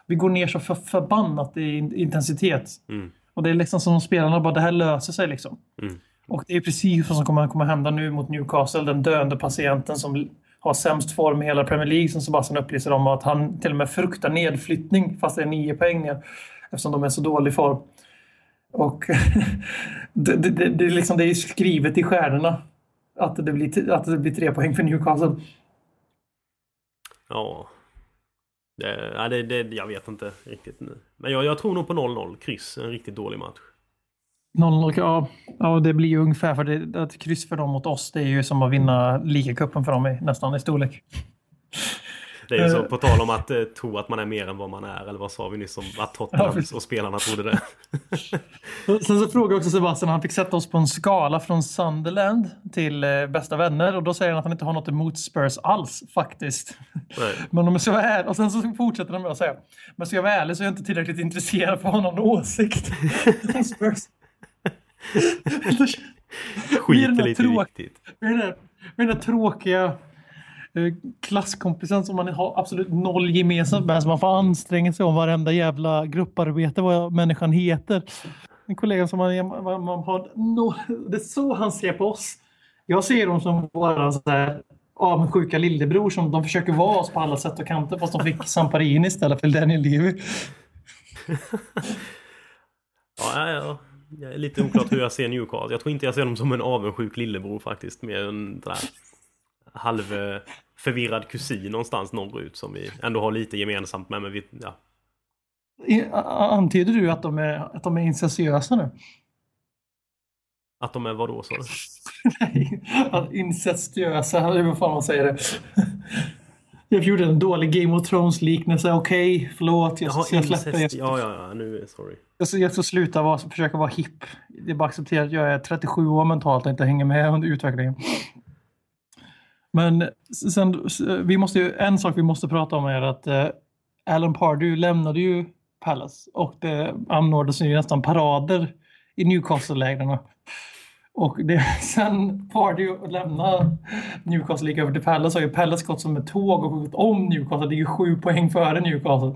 vi går ner så för förbannat i in- intensitet. Mm. Och det är liksom som om spelarna bara, det här löser sig liksom. Mm. Och det är precis vad som kommer, kommer hända nu mot Newcastle. Den döende patienten som har sämst form i hela Premier League som Sebastian upplyser om. Att han till och med fruktar nedflyttning fast det är nio poäng ner. Eftersom de är så dålig form. Och <laughs> det, det, det, det, är liksom, det är skrivet i stjärnorna. Att det, blir, att det blir tre poäng för Newcastle. ja. Det, det, det, jag vet inte riktigt nu. Men jag, jag tror nog på 0-0. Kryss. En riktigt dålig match. 0-0, ja, ja, det blir ju ungefär för det, att kryss för dem mot oss. Det är ju som att vinna ligacupen för dem nästan i storlek. Det är ju så Eh. på tal om att eh, tro att man är mer än vad man är. Eller vad sa vi nyss om att Tottenham Ja, och spelarna trodde det. <laughs> Sen så frågar också Sebastian, han fick sätta oss på en skala från Sunderland till eh, bästa vänner och då säger han att han inte har något emot Spurs alls faktiskt. Nej. <laughs> Men om jag ska vara ärlig, och sen så fortsätter han med att säga, men ska jag vara ärlig så är jag inte tillräckligt intresserad för att ha någon åsikt om <laughs> Spurs. Skiter lite tråk- viktigt. Med den med den tråkiga eh, klasskompisen som man har absolut noll gemensamt med. Så man får anstränga sig om varenda jävla grupparbete, vad människan heter. En kollega som man, man, man har no, Det är så han ser på oss. Jag ser dem som våra så här, avundsjuka lillebror som de försöker vara oss på alla sätt och kanter fast de fick Samparini istället för Daniel Levy. <laughs> Ja, ja, ja. Lite oklart hur jag ser Newcastle. Jag tror inte jag ser dem som en avundsjuk lillebror faktiskt. Mer en här halv förvirrad kusin någonstans norrut som vi ändå har lite gemensamt med. Men vi, ja. Antyder du att de är, att de är incestuösa nu? Att de är vadå sa du? <laughs> Nej, incestuösa, eller vad fan man säger det. Jag gjorde en dålig Game of Thrones-liknelse. Okej, okay, förlåt. Jag, jag släpper det. Ja, ja, ja. Nu, sorry. Jag ska, jag ska sluta vara, försöka vara hipp. Det är bara acceptera att jag är 37 år mentalt och inte hänger med under utvecklingen. Men sen, vi måste ju, en sak vi måste prata om är att eh, Alan Pardew lämnade ju Palace och det anordnades ju nästan parader i Newcastle-lägren. Och det, <laughs> sen Pardew lämna Newcastle gick över till Palace har ju Palace gått som ett tåg och gått om Newcastle. Det är ju sju poäng före Newcastle.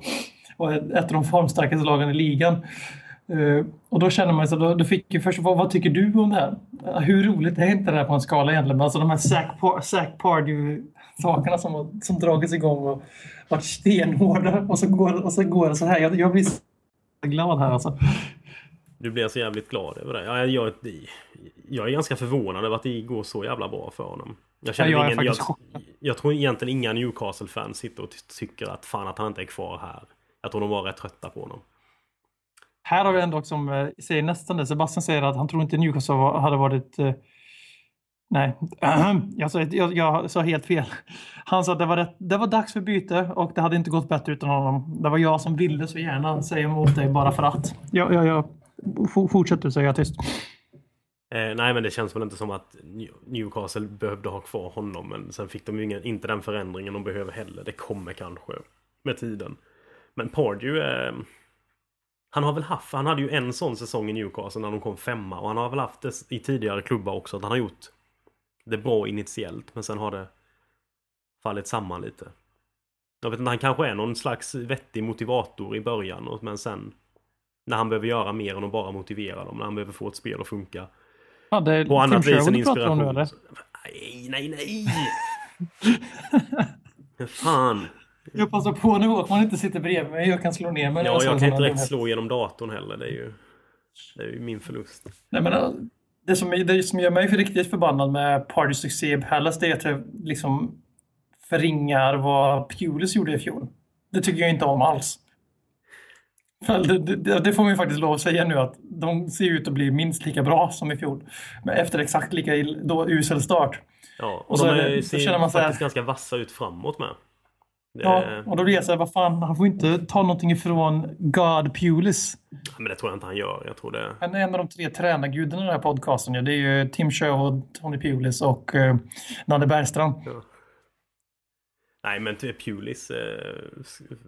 Och ett av de formstarkaste lagen i ligan. Uh, och då känner man sig, då, då fick ju först, vad, vad, tycker du om det här? Hur roligt är inte det här på en skala egentligen? Alltså de här Zack Pardew-sakerna som, som dragits igång och varit stenhårda och så går, och så går det så här. Jag, jag blir så glad här alltså. Du blir så jävligt glad över det. Ja, jag, jag är ganska förvånad över att det går så jävla bra för honom. Jag, känner ja, jag, ingen, jag, jag, tror egentligen inga Newcastle-fans sitter och tycker att fan att han inte är kvar här. Jag tror de var rätt trötta på honom. Här har vi en dock som eh, säger nästan det. Sebastian säger att han tror inte Newcastle hade varit... Eh, nej, <clears throat> jag sa, jag, jag sa helt fel. Han sa att det var, rätt, det var dags för byte och det hade inte gått bättre utan honom. Det var jag som ville så gärna säga emot dig bara för att. Jag, jag, fortsätter så är jag tyst. Eh, nej men det känns väl inte som att Newcastle behövde ha kvar honom. Men sen fick de ju ingen, inte den förändringen de behöver heller. Det kommer kanske med tiden. Men Pardew eh, Han har väl haft, han hade ju en sån säsong i Newcastle när de kom femma. Och han har väl haft det i tidigare klubbar också. Att han har gjort det bra initiellt. Men sen har det fallit samman lite. Jag vet inte, han kanske är någon slags vettig motivator i början. Men sen när han behöver göra mer än att bara motivera dem. När han behöver få ett spel att funka. Ja, det är på annat vis än inspiration. Nu, eller? Nej, nej, nej! <laughs> Fan! Jag passar på nu att man inte sitter bredvid mig. Jag kan slå ner mig. Ja, jag kan inte direkt slå genom datorn heller. Det är ju, det är ju min förlust. Nej, men det som, det som gör mig riktigt förbannad med Party succé Palace det är att det liksom förringar vad Pulis gjorde i fjol. Det tycker jag inte om alls. Det, får man ju faktiskt lov att säga nu att de ser ut att bli minst lika bra som i fjol. Men efter exakt lika då, usel start. Ja, och, och så de är, ser så man faktiskt här, ganska vassa ut framåt med. Det... Ja, och då blir jag såhär, vad fan, han får inte ta någonting ifrån God Pulis. Men det tror jag inte han gör. Jag tror det... Han är en av de tre tränargudarna i den här podcasten. Ja. Det är ju Tim Sherwood, Tony Pulis och uh, Nanne Bergstrand. Ja. Nej, men Pulis eh,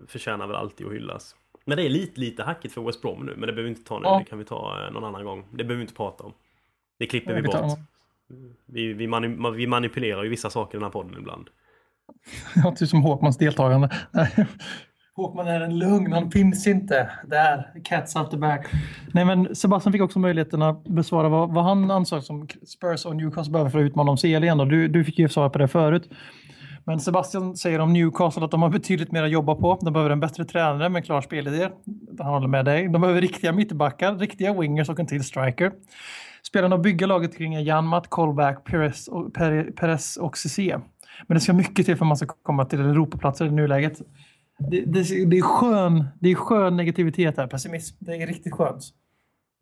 förtjänar väl alltid att hyllas. Men det är lite, lite hackigt för West Brom nu. Men det behöver vi inte ta nu. Ja. Det kan vi ta eh, någon annan gång. Det behöver vi inte prata om. Det klipper vi bort. Vi, vi, mani vi, manipulerar ju vissa saker i den här podden ibland. <laughs> Ja, typ som Håkmans deltagande. Håkman är en lugn, han finns inte. Där, cats out the back. Nej, men Sebastian fick också möjligheten att besvara vad, vad han ansåg som Spurs och Newcastle behöver för att utmana om CL igen. Du, du fick ju svara på det förut. Men Sebastian säger om Newcastle att de har betydligt mer att jobba på. De behöver en bättre tränare med klar spelidé. Han håller med dig. De behöver riktiga mittbackar, riktiga wingers och en till striker. Spelarna bygger laget kring Janmat, Colback, Perez och, Perez och Cissé. Men det ska mycket till för att man ska komma till Europaplatser i nuläget. Det, det, det, är skön, det är skön negativitet här, pessimism. Det är riktigt skönt.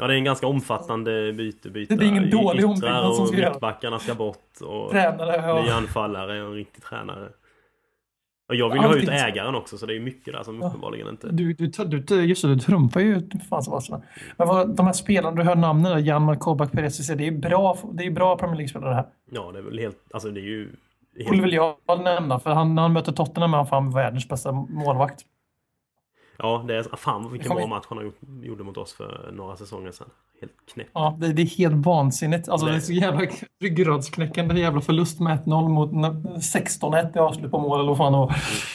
Ja, det är en ganska omfattande byte. byte. Det är ingen dålig ombyggnad som ska göras. Mittbackarna ska bort. Och tränare, ja. Nya anfallare och en riktig tränare. Och jag vill ju ha ut ägaren också så det är mycket där som ja. uppenbarligen inte... Du, du, du, just det, du trumfar ju fan Sebastian. Men vad, de här spelarna, du hör namnen där, Jan Kolbach, Perez, det är bra, det är bra Premier League-spelare här. Ja, det är väl helt, alltså det är ju... Helt... Väl jag nämna, för han, när han möter Tottenham är han fan världens bästa målvakt. Ja, det är fan vilken bra match han gjorde mot oss för några säsonger sedan. Helt knäppt. Ja, det, det, är helt vansinnigt. Alltså det är så jävla ryggradsknäckande jävla förlust med 1-0 mot 16-1 i avslut på mål eller vad fan och...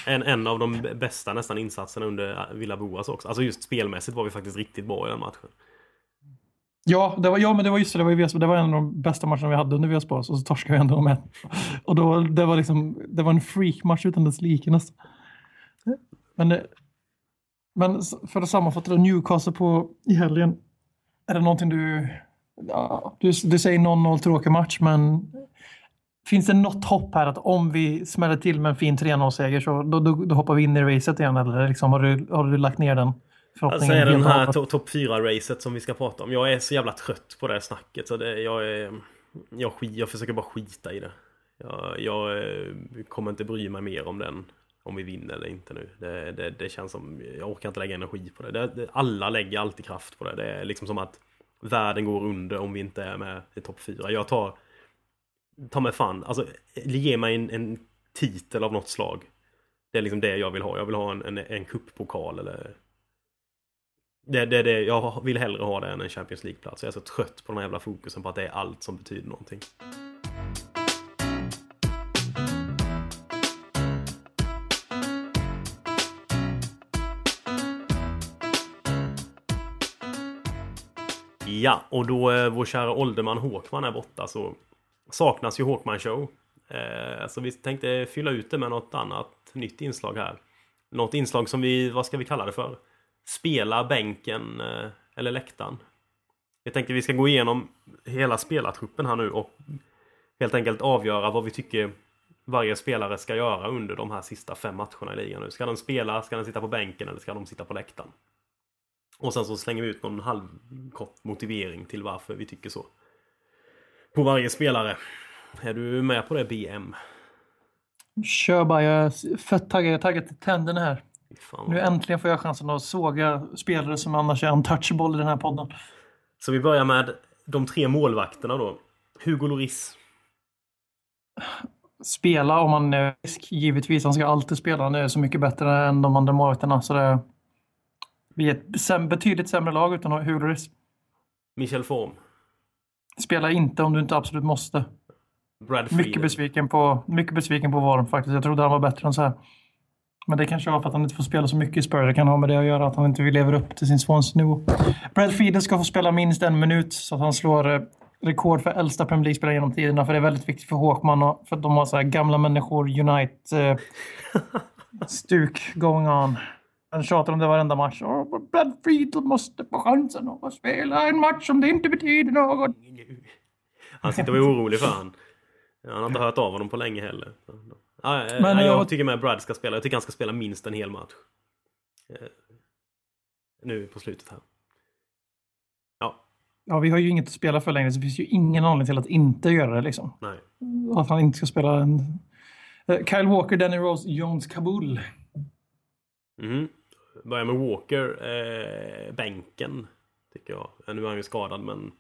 en, en av de bästa nästan insatserna under Villa Boas också. Alltså just spelmässigt var vi faktiskt riktigt bra i den matchen. Ja, det var, ja men det var just det. Det var, det var en av de bästa matcherna vi hade under VSB och så torskade vi ändå med. Och då, det var liksom, det var en freakmatch utan dess like nästan. Men det, men för att sammanfatta då, Newcastle på, i helgen. Är det någonting du... Ja, du, du säger 0-0 tråkig match, men finns det något hopp här att om vi smäller till med en fin 3-0-seger så då, då, då, hoppar vi in i racet igen? Eller liksom, har, du, har du lagt ner den förhoppningen? Alltså är det den här topp to 4-racet som vi ska prata om. Jag är så jävla trött på det snacket. Så det, jag är... jag, jag försöker bara skita i det. Jag, jag eh, kommer inte bry mig mer om den. Om vi vinner eller inte nu. Det, det, det känns som, jag orkar inte lägga energi på det. det. det. Alla lägger alltid kraft på det. Det är liksom som att världen går under om vi inte är med i topp 4. Jag tar, ta mig fan, alltså ge mig en, en titel av något slag. Det är liksom det jag vill ha. Jag vill ha en, en, en kuppokal eller... Det, det, det, jag vill hellre ha det än en Champions League-plats. Jag är så trött på den här jävla fokusen på att det är allt som betyder någonting. Ja, och då eh, vår kära ålderman Håkman är borta så saknas ju Håkman Show. Eh, så vi tänkte fylla ut det med något annat nytt inslag här. Något inslag som vi, vad ska vi kalla det för? Spela bänken eh, eller läktaren. Jag tänkte vi ska gå igenom hela spelartruppen här nu och helt enkelt avgöra vad vi tycker varje spelare ska göra under de här sista fem matcherna i ligan nu. Ska den spela, ska den sitta på bänken eller ska de sitta på läktaren? Och sen så slänger vi ut någon halvkort motivering till varför vi tycker så. På varje spelare. Är du med på det BM? Kör bara, jag är fett taggad. Jag är taggad till tänderna här. Nu äntligen får jag chansen att såga spelare som annars är untouchable i den här podden. Så vi börjar med de tre målvakterna då. Hugo Lloris. Spela om man är frisk, givetvis. Han ska alltid spela. Han är så mycket bättre än de andra målvakterna. Så det, vi är ett betydligt sämre lag utan Huleris. Michel Form. Spela inte om du inte absolut måste. Brad. Mycket besviken på, mycket besviken på Worm faktiskt. Jag trodde han var bättre än så här. Men det kanske var för att han inte får spela så mycket i Spurs. Det kan ha med det att göra att han inte vill leva upp till sin Swans-nivå. Brad Friedel ska få spela minst en minut så att han slår eh, rekord för äldsta Premier League-spelare genom tiderna. För det är väldigt viktigt för Håkman och för att de har så här gamla människor, Unite, eh, <laughs> stuk going on. Han tjatar om det varenda match. Oh, Brad Friedel måste få chansen att spela en match om det inte betyder något. Han sitter och är orolig för han. Han har inte hört av honom på länge heller. Ja, Men, ja, jag eh, tycker med Brad ska spela. Jag tycker han ska spela minst en hel match. Eh, Nu på slutet här. Ja, Ja, vi har ju inget att spela för längre så det finns ju ingen anledning till att inte göra det liksom. nej. Att han inte ska spela en... Eh, Kyle Walker, Danny Rose, Jones Kabul. Mhm. Börjar med Walker. Eh, bänken. Tycker jag. Nu är han ju skadad men...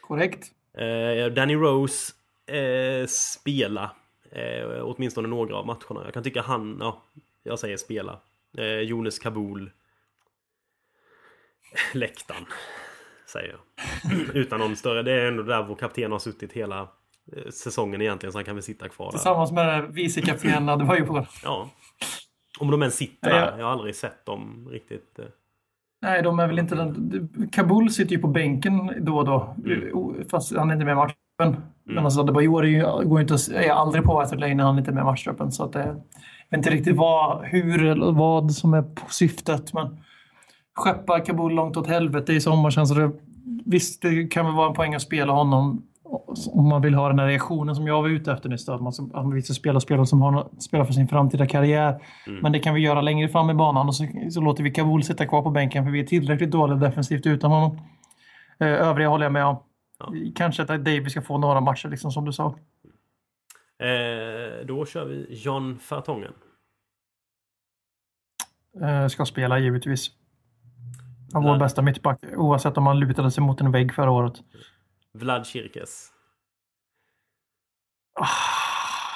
Korrekt. Eh, Danny Rose eh, spela eh, åtminstone några av matcherna. Jag kan tycka han, ja, jag säger spela. Eh, Jonas Kabul. Läktaren. Säger jag. Utan någon större, det är ändå där vår kapten har suttit hela eh, säsongen egentligen så han kan väl sitta kvar där. Tillsammans med vicekaptenen Adebayor. Ja. Om de ens sitter Ja, där. Jag har aldrig sett dem riktigt. eh, Nej, de är väl inte den... Kabul sitter ju på bänken då och då. Mm. Fast han är inte med i matchen. Men alltså Adebayor går ju inte, är aldrig på White Lane när han inte är med i matchtruppen. Så att det, jag vet inte riktigt vad, hur eller vad som är på syftet. Men skeppa Kabul långt åt helvete i sommar känns det... Visst, det kan väl vara en poäng att spela honom om man vill ha den här reaktionen som jag var ute efter nyss. Att man, att spela spelare som har, spelar för sin framtida karriär. Men det kan vi göra längre fram i banan och så, så låter vi Kabul sitta kvar på bänken för vi är tillräckligt dåliga defensivt utan honom. Eh, Övriga håller jag med om. Ja. Kanske att David ska få några matcher liksom som du sa. Eh, då kör vi John Fartongen. Eh, Ska spela givetvis. Han var vår bästa mittback oavsett om han lutade sig mot en vägg förra året. Vlad Kirkes.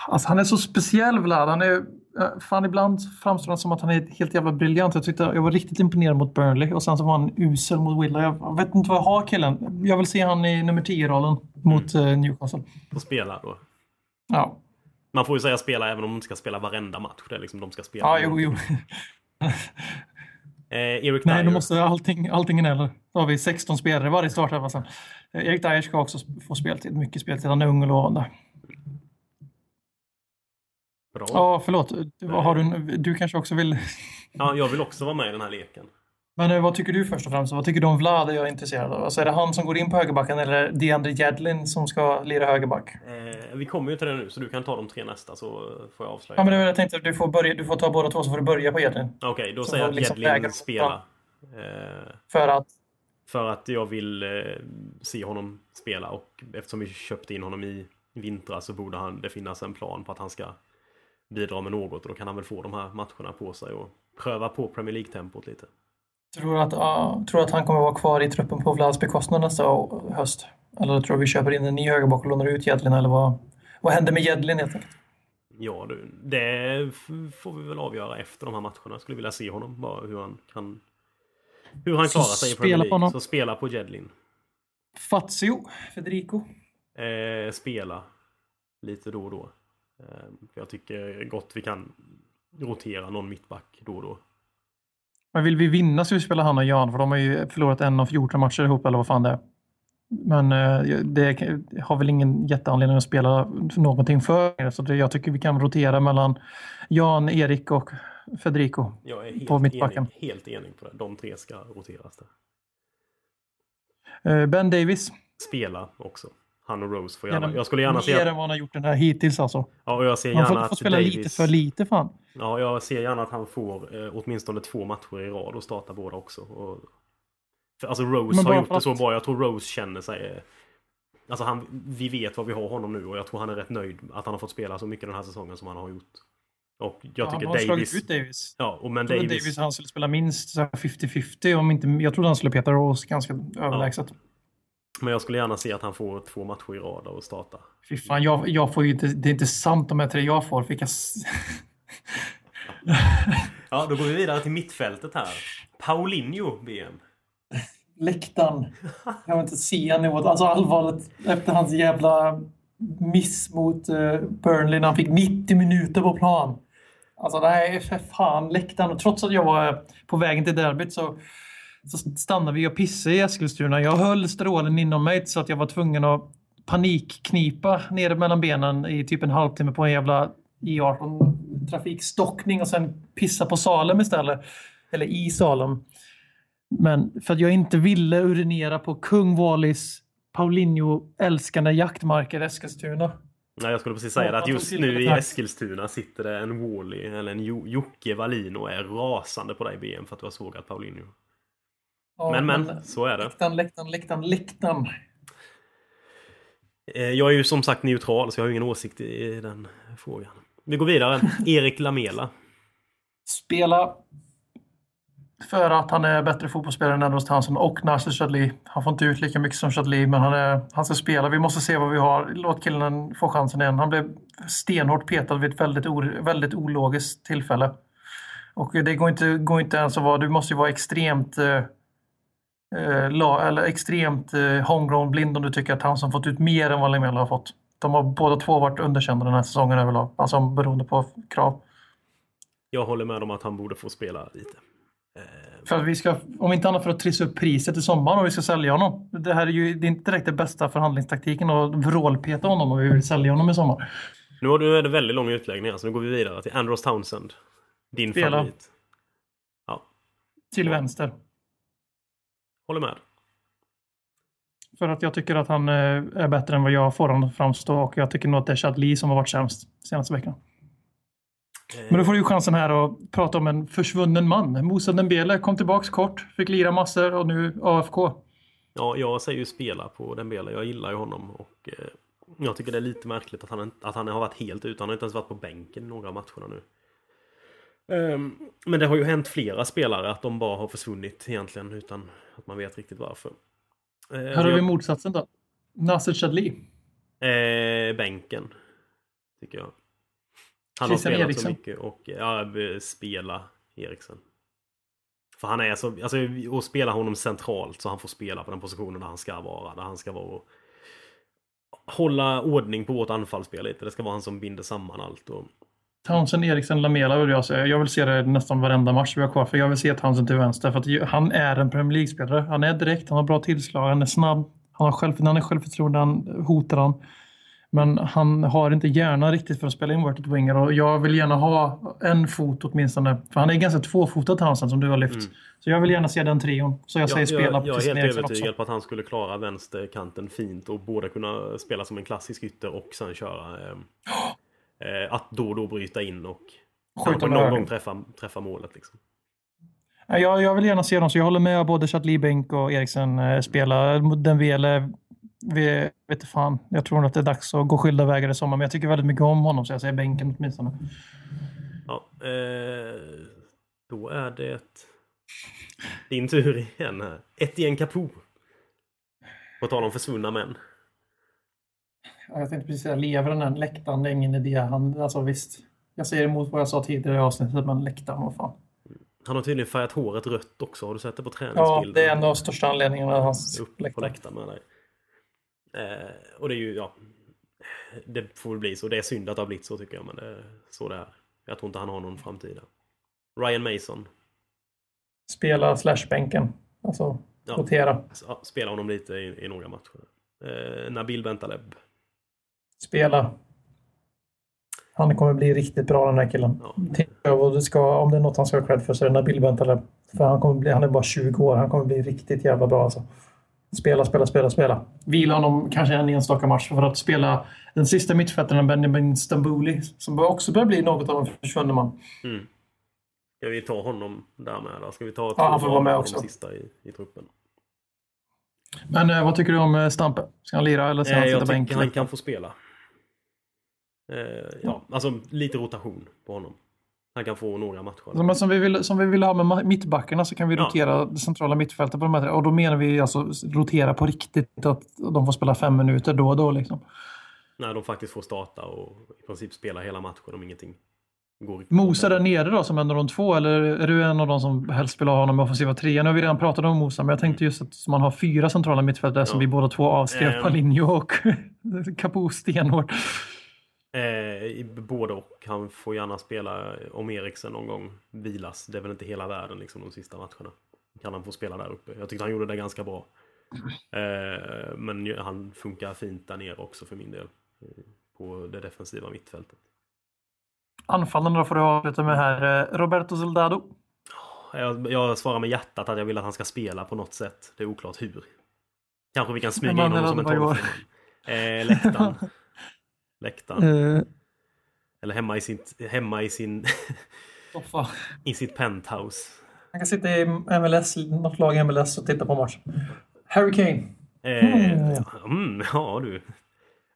Alltså han är så speciell Vlad. Han är, eh, fan ibland framstår han som att han är helt jävla briljant. Jag, tyckte, jag var riktigt imponerad mot Burnley och sen så var han usel mot Willa. Jag vet inte vad jag har killen. Jag vill se han i nummer 10-rollen mot eh, Newcastle. Får spela då. Ja, Man får ju säga spela även om de inte ska spela varenda match. Det är liksom de ska spela. ja jo, jo. Eh, Eric Nej, Dyer. då måste allting, allting eller. Då har vi 16 spelare varje startelva sen. Eh, Erik Dyer ska också få speltid. Mycket speltid. Han är ung och lovande. Bra. Ja, förlåt. Har du, du kanske också vill... Ja, jag vill också vara med i den här leken. Men eh, vad tycker du först och främst? Vad tycker du om Vlad? är jag intresserad av. Alltså, är det han som går in på högerbacken eller DeAndre Jedlin som ska lira högerback? Eh, vi kommer ju till det nu, så du kan ta de tre nästa så får jag avslöja. Ja, men det var det jag tänkte. Du får, börja, du får ta båda två så får du börja på Jedlin. Okej, då Så säger jag att liksom Jedlin väga- spela. Eh, För att... För att jag vill eh, se honom spela och eftersom vi köpte in honom i vintras så borde han, det finnas en plan på att han ska bidra med något och då kan han väl få de här matcherna på sig och pröva på Premier League-tempot lite. Tror att, uh, tror att han kommer vara kvar i truppen på Vlads bekostnad nästa höst? Eller tror du vi köper in en ny högerback och lånar ut Jedlin eller vad, vad händer med Jedlin helt enkelt? Ja, du, det får vi väl avgöra efter de här matcherna. Jag skulle vilja se honom, bara hur han kan... Hur han klarar sig i Premier League. Så spela på Jedlin. Fazio, Federico? Eh, spela lite då och då. Eh, jag tycker gott vi kan rotera någon mittback då och då. Men vill vi vinna så vi spelar han och Jan, för de har ju förlorat en av 14 matcher ihop eller vad fan det är. Men eh, det har väl ingen jätteanledning att spela någonting för. Så jag tycker vi kan rotera mellan Jan, Erik och Federico. Jag är helt, på mittbacken. Enig, helt enig på det. De tre ska roteras där. Eh, ben Davis. Spela också. Han och Rose får gärna. Jag skulle gärna se... Mer än vad han har gjort den här hittills alltså. Ja, och jag ser gärna han får, får spela Davis... lite för lite fan. Ja, jag ser gärna att han får eh, åtminstone två matcher i rad och starta båda också. Och för, alltså Rose har gjort det så bra. Jag tror Rose känner sig... Eh, alltså han, vi vet vad vi har honom nu och jag tror han är rätt nöjd att han har fått spela så mycket den här säsongen som han har gjort. Och jag tycker ja, Davis... ut Davis. Ja, och men Davis... Davis... han skulle spela minst 50-50 om inte... Jag trodde han skulle peta Rose ganska överlägset. Ja. Men jag skulle gärna se att han får två matcher i rad och starta. Fy fan, jag, jag får ju inte... Det är inte sant de här tre jag får. Vilka... <laughs> ja, då går vi vidare till mittfältet här. Paulinho, BM läktaren. Jag vill inte se nivån. Alltså allvarligt efter hans jävla miss mot uh, Burnley när han fick 90 minuter på plan. Alltså nej, för fan läktaren. Och trots att jag var på vägen till derbyt så, så stannade vi och pissade i Eskilstuna. Jag höll strålen inom mig så att jag var tvungen att panikknipa nere mellan benen i typ en halvtimme på en jävla E18 trafikstockning och sen pissa på Salem istället. Eller i Salem. Men för att jag inte ville urinera på kung Wallis Paulinho älskande jaktmarker Eskilstuna. Nej, jag skulle precis säga det, att just nu i Eskilstuna sitter det en Wally eller en Jocke Wallin och är rasande på dig BM för att du har sågat Paulinho. Ja, men, men, men, så är det. Läktaren, läktaren, läktaren, läktaren. Eh, jag är ju som sagt neutral så jag har ingen åsikt i den frågan. Vi går vidare. <laughs> Erik Lamela. Spela för att han är bättre fotbollsspelare än Edwards Townsend och Nasser Chadli. Han får inte ut lika mycket som Chadli, men han, är, han ska spela. Vi måste se vad vi har. Låt killen få chansen igen. Han blev stenhårt petad vid ett väldigt, väldigt ologiskt tillfälle. Och det går inte, går inte ens att vara... Du måste ju vara extremt... Eh, eh la, eller extremt eh, homegrown blind om du tycker att Townsend fått ut mer än vad Lemela har fått. De har båda två varit underkända den här säsongen överlag. Alltså beroende på krav. Jag håller med om att han borde få spela lite. För att vi ska, om inte annat för att trissa upp priset i sommar och vi ska sälja honom. Det här är ju det är inte direkt den bästa förhandlingstaktiken att vrålpeta honom om vi vill sälja honom i sommar. Nu är det väldigt lång utläggning här, så nu går vi vidare till Andros Townsend. Din Spela. favorit. Ja. Till vänster. Håller med. För att jag tycker att han eh, är bättre än vad jag får honom att framstå och jag tycker nog att det är Chad Lee som har varit sämst senaste veckan. Men då får du chansen här att prata om en försvunnen man. Moussa Dembele kom tillbaks kort, fick lira massor och nu AFK. Ja, jag säger ju spela på Dembele. Jag gillar ju honom och eh, jag tycker det är lite märkligt att han, att han har varit helt ute. Han har inte ens varit på bänken i några av matcherna nu. Um, men det har ju hänt flera spelare att de bara har försvunnit egentligen utan att man vet riktigt varför. Uh, här har vi motsatsen då. Nasser Chadli. Uh, bänken. Tycker jag. Han har spelat Eriksen. så mycket och ja, spela Eriksen. För han är så, alltså och spela honom centralt så han får spela på den positionen där han ska vara. Där han ska vara och hålla ordning på vårt anfallsspel lite. Det ska vara han som binder samman allt. Och... Townsend, Eriksen, Lamela vill jag säga. Jag vill se det nästan varenda match vi har kvar. För jag vill se Townsend till vänster. För han är en Premier League-spelare. Han är direkt, han har bra tillslag, han är snabb. Han har själv, han är självförtroende, han hotar han. Men han har inte hjärnan riktigt för att spela inverted winger och jag vill gärna ha en fot åtminstone. För han är ganska tvåfotad Townsend som du har lyft. Mm. Så jag vill gärna se den trion. Så jag säger spela jag, jag är helt övertygad också. på att han skulle klara vänsterkanten fint och både kunna spela som en klassisk ytter och sen köra eh, eh, att då och då bryta in och kanske någon gång träffa, träffa målet. Liksom. Ja, Jag, jag vill gärna se dem, så jag håller med både Chatli-Bänk och Eriksen eh, spela. Den Vele, vi, vet inte fan. Jag tror att det är dags att gå skilda vägar i sommar, men jag tycker väldigt mycket om honom, så jag säger bänken åtminstone. Ja, eh, då är det din tur igen här. Etienne Capoe. På tal om försvunna män. Ja, Jag tänkte precis säga, lever den här läktaren? Det är ingen idé. Han, alltså visst, jag säger emot vad jag sa tidigare i avsnittet, men läktaren, vad fan. Han har tydligen färgat håret rött också. Har du sett det på Ja, träningsbilder? det är en av de största anledningarna. Hans upp på läktare. läktaren med dig. Eh, och det är ju, ja. Det får väl bli så. Det är synd att det har blivit så tycker jag. Men det är så det är. Jag tror inte han har någon framtid där. Ryan Mason. Spela slashbänken. Alltså, Ja. rotera. Ja, spela honom lite i, i några matcher. Eh, Nabil Bentaleb. Spela. Han kommer bli riktigt bra den här killen. Ja. Och det ska, om det är något han ska ha cred för så är det Nabil Bentaleb. För han, kommer bli, han är bara 20 år. Han kommer bli riktigt jävla bra alltså. Spela, spela, spela, spela. Vila honom kanske en enstaka match för att spela den sista mittfältaren Benjamin Stambouli. Som också börjar bli något av en försvunnen man. Mm. Ska vi ta honom där med då? Ska vi ta Ja, han får vara med också. sista i, i truppen? Men eh, vad tycker du om eh, Stampe? Ska han lira eller ska Eh, han jag sitta tycker bänk? han kan få spela. Eh, ja, alltså lite rotation på honom. Han kan få några matcher. Men som vi, vill, som vi vill ha med mittbackarna så kan vi Ja. rotera det centrala mittfältet på de här. Och då menar vi alltså rotera på riktigt. Att de får spela fem minuter då och då liksom. När de faktiskt får starta och i princip spela hela matchen om ingenting går Mosa där nere då som en av de två eller är du en av de som helst vill ha honom i offensiva trean? Nu har vi redan pratat om Mosa men jag tänkte just att man har fyra centrala mittfältare som Ja. vi båda två avskrev. Ehm. Palinho och <laughs> Capo stenhårt. Eh, både och. Han får gärna spela om Eriksen någon gång vilas. Det är väl inte hela världen liksom de sista matcherna. Kan han få spela där uppe. Jag tyckte han gjorde det ganska bra. Eh, men han funkar fint där nere också för min del. På det defensiva mittfältet. Anfallarna då får du avsluta med här. Eh, Roberto Soldado. Jag, jag svarar med hjärtat att jag vill att han ska spela på något sätt. Det är oklart hur. Kanske vi kan smyga in honom som en tolvte. Eh, läktaren. <laughs> läktaren. Eh, Eller hemma i, sin, hemma i, sin, Soffa. <laughs> i sitt penthouse. Han kan sitta i MLS, något lag i MLS och titta på matchen. Harry Kane. Eh, mm, ja du.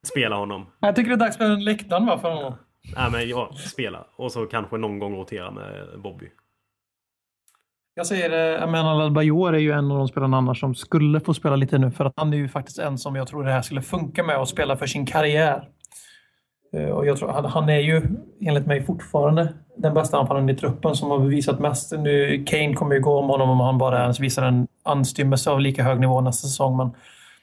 Spela honom. Jag tycker det är dags för en läktaren va, för honom. Nej men ja, spela. Och så kanske någon gång rotera med Bobby. Jag säger, eh, jag menar, Bajor är ju en av de spelarna annars som skulle få spela lite nu för att han är ju faktiskt en som jag tror det här skulle funka med att spela för sin karriär. Eh, Och jag tror, han, han är ju enligt mig fortfarande den bästa anfallaren i truppen som har bevisat mest. Nu, Kane kommer ju gå om honom om han bara ens visar en anstymmelse av lika hög nivå nästa säsong. Men,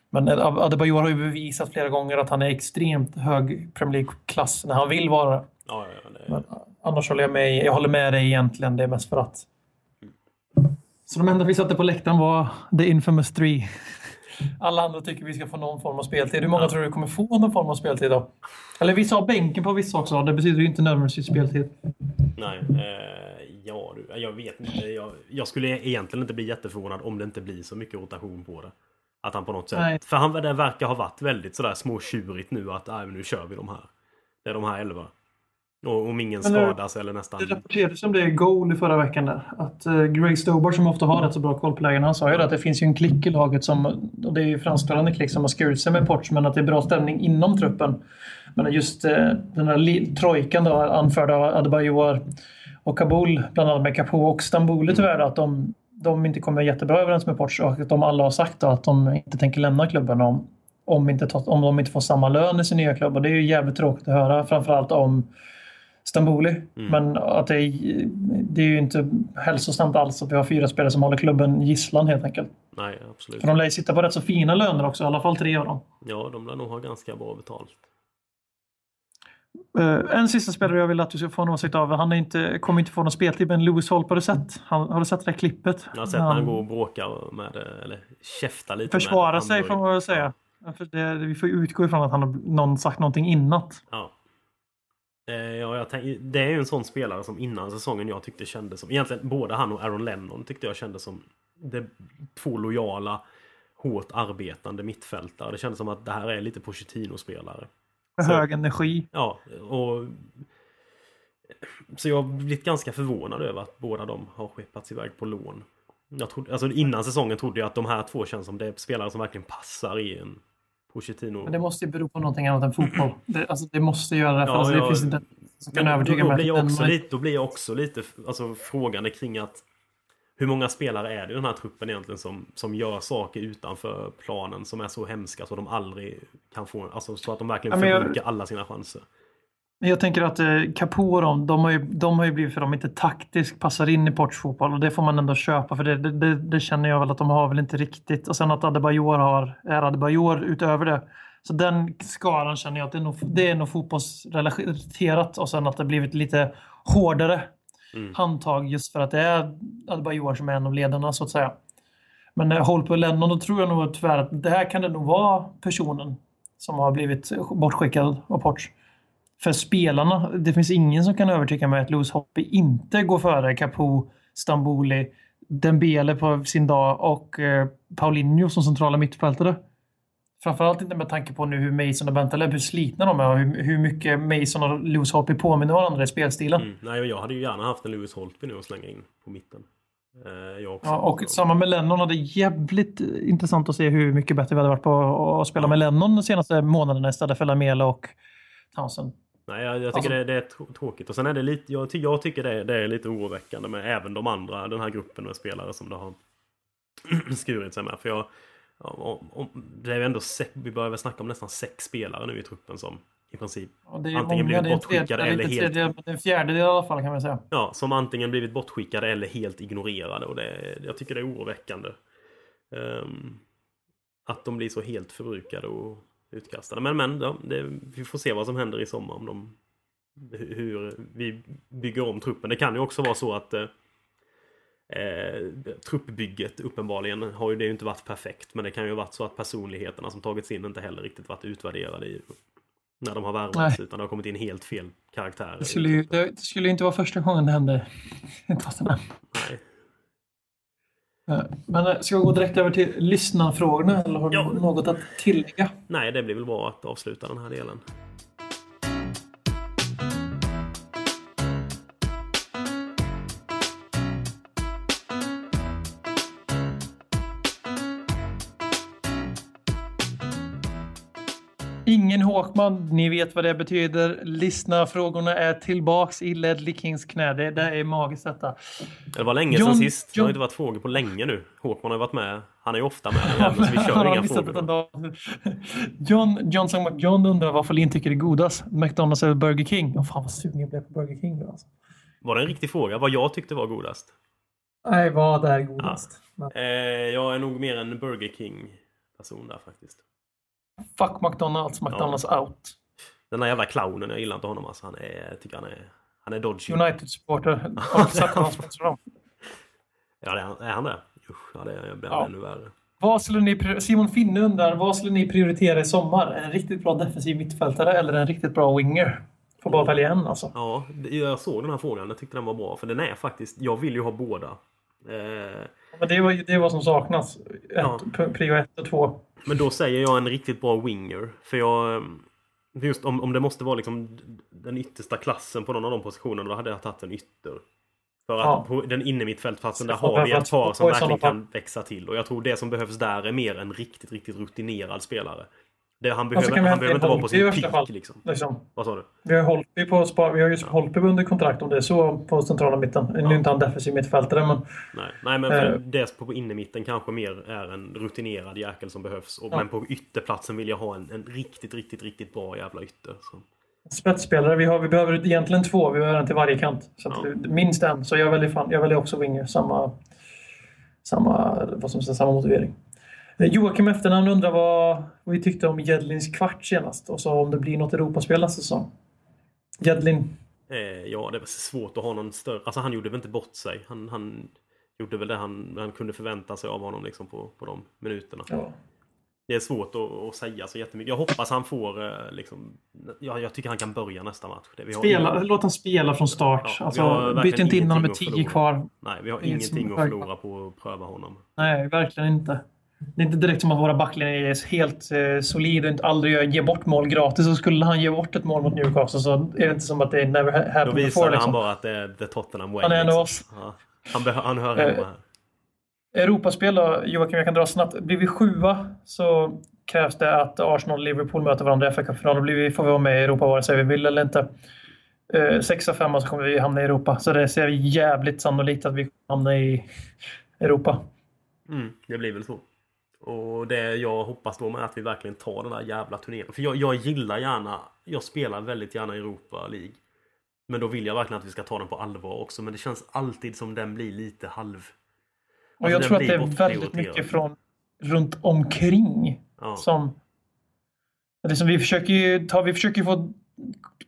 men Adebayor har ju bevisat flera gånger att han är extremt hög Premier League-klass när han vill vara. Ja, ja, det, Men annars håller jag med. Jag håller med dig egentligen. Det är mest för att. Så de enda vi satte på läktaren var the infamous three. Alla andra tycker vi ska få någon form av speltid. Hur många Ja. tror du kommer få någon form av speltid då? Eller vissa har bänken på vissa också. Det betyder ju inte nödvändigtvis speltid. nej. Eh, ja du. Jag vet inte. Jag, jag skulle egentligen inte bli jätteförvånad om det inte blir så mycket rotation på det. Att han på något sätt... Nej. För han det verkar ha varit väldigt sådär småtjurigt nu att nu kör vi de här. Det är de här elva. Och om ingen skadas eller nästan... Det rapporterades om det i Goal i förra veckan. Där. Att uh, Greg Stobar som ofta har rätt så bra koll på lägena. Han sa ju det att det finns ju en klick i laget som, och det är ju fransktalande klick som har skurit sig med Ports, men att det är bra stämning inom truppen. Men just eh, den här trojkan då, anförd av Adebayor och Kabul, bland annat med Capo och Stambouli tyvärr, att de, de inte kommer jättebra överens med Ports och att de alla har sagt då, att de inte tänker lämna klubben om, om, inte, om de inte får samma lön i sin nya klubb. Och det är ju jävligt tråkigt att höra, framförallt om Stamboli. Men att det är, det är ju inte hälsosamt alls att vi har fyra spelare som håller klubben gisslan helt enkelt. Nej, absolut. För de lär ju sitta på rätt så fina löner också, i alla fall tre av dem. Ja, de lär nog ha ganska bra betalt. Eh, en sista spelare jag vill att du ska få en åsikt av. Han är inte, kommer inte få någon speltid, men Lewis Holp har du sett? Han, har du sett det där klippet? Jag har sett när han går och bråkar med det, eller käftar lite Försvara sig får man väl säga. För det, vi får ju utgå ifrån att han har någon sagt någonting innan. Ja. Eh, Ja, tänk, det är ju en sån spelare som innan säsongen jag tyckte kändes som... Egentligen både han och Aaron Lennon tyckte jag kändes som det, två lojala, hårt arbetande mittfältare. Det kändes som att det här är lite Pochettino-spelare. Hög energi. Ja, och... Så jag har blivit ganska förvånad över att båda de har skeppats iväg på lån. Jag trodde, alltså innan säsongen trodde jag att de här två känns som det är spelare som verkligen passar i en Pochettino. Men det måste ju bero på någonting annat än fotboll. <clears throat> Det, alltså, det måste göra det. För Ja, alltså, ja, det finns inte som kan övertyga då, då, blir jag också den- lite, då blir jag också lite alltså, frågande kring att hur många spelare är det i den här truppen egentligen som, som gör saker utanför planen som är så hemska så de aldrig kan få, alltså så att de verkligen Ja, jag- förbrukar alla sina chanser. Men Jag tänker att eh, Capo och de, har, ju, de har ju blivit för de inte taktiskt passar in i Ports fotboll och det får man ändå köpa för det, det, det, känner jag väl att de har väl inte riktigt. Och sen att Adebayor har, är Adebayor utöver det. Så den skaran känner jag att det är nog, det är nog fotbollsrelaterat och sen att det blivit lite hårdare Mm. handtag just för att det är Adebayor som är en av ledarna så att säga. Men när Holpe och Lennon då tror jag nog tyvärr att det här kan det nog vara personen som har blivit bortskickad av Ports. För spelarna, det finns ingen som kan övertyga mig att Lewis Hoppe inte går före Capo, Stamboli, Dembele på sin dag och eh, Paulinho som centrala mittfältare. Framförallt inte med tanke på nu hur Mason och Bentaleb, hur slitna de är och hur, hur mycket Mason och Lewis Hoppe påminner varandra i spelstilen. Mm. Nej, jag hade ju gärna haft en Lewis Holtby nu att slänga in på mitten. Eh, jag också. Ja, och samma med Lennon. Och det är jävligt intressant att se hur mycket bättre vi hade varit på att spela med Lennon de senaste månaderna istället för Lamela och Townsend. Nej, jag, jag tycker Alltså- det, det är tr- tråkigt. Och sen är det lite, jag, jag tycker det, det är lite oroväckande med även de andra, den här gruppen med spelare som det har <clears throat> skurit sig med. För jag, ja, om, om, det är ju ändå sex, vi börjar väl snacka om nästan sex spelare nu i truppen som i princip, Antingen många, blivit bortskickade eller helt- tredjedel, men en fjärdedel i alla fall kan man säga. ja, som antingen blivit bortskickade eller helt ignorerade. Och det, jag tycker det är oroväckande. Ehm, att de blir så helt förbrukade och utkastade. Men, men ja, det, vi får se vad som händer i sommar om de hu- hur vi bygger om truppen. Det kan ju också vara så att eh, eh, truppbygget uppenbarligen har ju det inte varit perfekt. Men det kan ju ha varit så att personligheterna som tagits in inte heller riktigt varit utvärderade i, när de har värvats. Utan det har kommit in helt fel karaktärer. Det skulle ju, det, det skulle inte vara första gången det hände. i Tottenham. Nej. Eh, Men eh, ska vi gå direkt över till lyssnarfrågorna eller har du Ja. något att tillägga? Nej, det blir väl bra att avsluta den här delen. Håkman, ni vet vad det betyder. Lyssnarfrågorna är tillbaks i Ledley Kings knä. Det, det är magiskt detta. Det var länge John- sedan sist. Det har John- inte varit frågor på länge nu. Håkman har ju varit med. Han är ju ofta med. jäveln, Så vi kör <laughs> inga frågor. John, John, John undrar vad Folin tycker är godast. McDonalds eller Burger King? Åh fan vad sugen jag blev på Burger King nu alltså. Var det en riktig fråga? Vad jag tyckte var godast? Nej, vad är godast? Eh, jag är nog mer en Burger King-person där faktiskt. Fuck McDonalds, McDonalds out. Den där jävla clownen, jag gillar inte honom alltså. Han är, tycker han är, han är dodgy. United-supporter. <laughs> Har du sett honom sponsra dem? Ja, det är, han- är han det? Usch, ja, det blir Ja. ännu värre. Vad skulle ni, Simon Finne undrar, vad skulle ni prioritera i sommar? En riktigt bra defensiv mittfältare eller en riktigt bra winger? Får bara välja en alltså. Ja, jag såg den här frågan. Jag tyckte den var bra. För den är faktiskt... Jag vill ju ha båda. Eh, Men det var det är vad som saknas. Ett, Ja. Prio 1 och 2. Men då säger jag en riktigt bra winger. För jag... eh, Just om, om det måste vara liksom den yttersta klassen på någon av de positionerna, då hade jag tagit en ytter. För att Ja. på den inne mittfältplatsen, där har vi ett par som verkligen kan växa till. Och jag tror det som behövs där är mer en riktigt, riktigt rutinerad spelare. Det, han Och så behöver, vi han behöver in inte vara på sin peak liksom. Liksom. Vad sa du? Vi har Holtby på vi har ju Holtby under kontrakt om det är så på centrala mitten. Nu är inte han defensiv mittfältare men Nej, nej men Eh. det på innermitten kanske mer är en rutinerad jäkel som behövs. Och, Ja. Men på ytterplatsen vill jag ha en, en riktigt, riktigt, riktigt bra jävla ytter. Så. spetsspelare. Vi, har, vi behöver egentligen två. Vi behöver en till varje kant. Så Ja. Minst en. Så jag väljer, fan, jag väljer också winger. Samma, samma, vad som säger, samma motivering. Eh, Joakim Efternamn undrar vad vi tyckte om Jedlins kvart senast och så om det blir något Europaspel nästa säsong. Jedlin. Eh, ja, det var svårt att ha någon större... Alltså han gjorde väl inte bort sig. Han, han gjorde väl det han, han kunde förvänta sig av honom liksom på, på de minuterna. Ja. Det är svårt att, att säga så jättemycket. Jag hoppas han får eh, liksom... Ja, jag tycker han kan börja nästa match. Det, vi har Spela, ingen- låt han spela från start. Ja, vi har alltså, byt inte in honom med tio kvar. Nej, vi har ingenting att förlora på att pröva honom. Nej, verkligen inte. Det är inte direkt som att våra backlinjer är helt eh, solid och inte aldrig ger bort mål gratis. Så skulle han ge bort ett mål mot Newcastle så är det inte som att det never ha- Då happened visade before. han Liksom. bara att det är the Tottenham way. Han är liksom. oss. Ja. Han, han hör Eh, hemma här. Europaspel då, Joakim, jag kan dra snabbt. Blir vi sjua så krävs det att Arsenal och Liverpool möter varandra i FA-cupfinal. Då blir vi, får vi vara med i Europa vare sig vi vill eller inte. Eh, sexa, femma så kommer vi hamna i Europa. Så det ser jävligt sannolikt att vi kommer hamna i Europa. Mm, det blir väl så. Och det jag hoppas då med att vi verkligen tar den där jävla turneringen. För jag, jag gillar gärna, jag spelar väldigt gärna Europa League. Men då vill jag verkligen att vi ska ta den på allvar också. Men det känns alltid som den blir lite halv... Och Alltså, jag den tror att det är väldigt mycket från runt omkring Ja. som... Det är som vi försöker ju ta, vi försöker få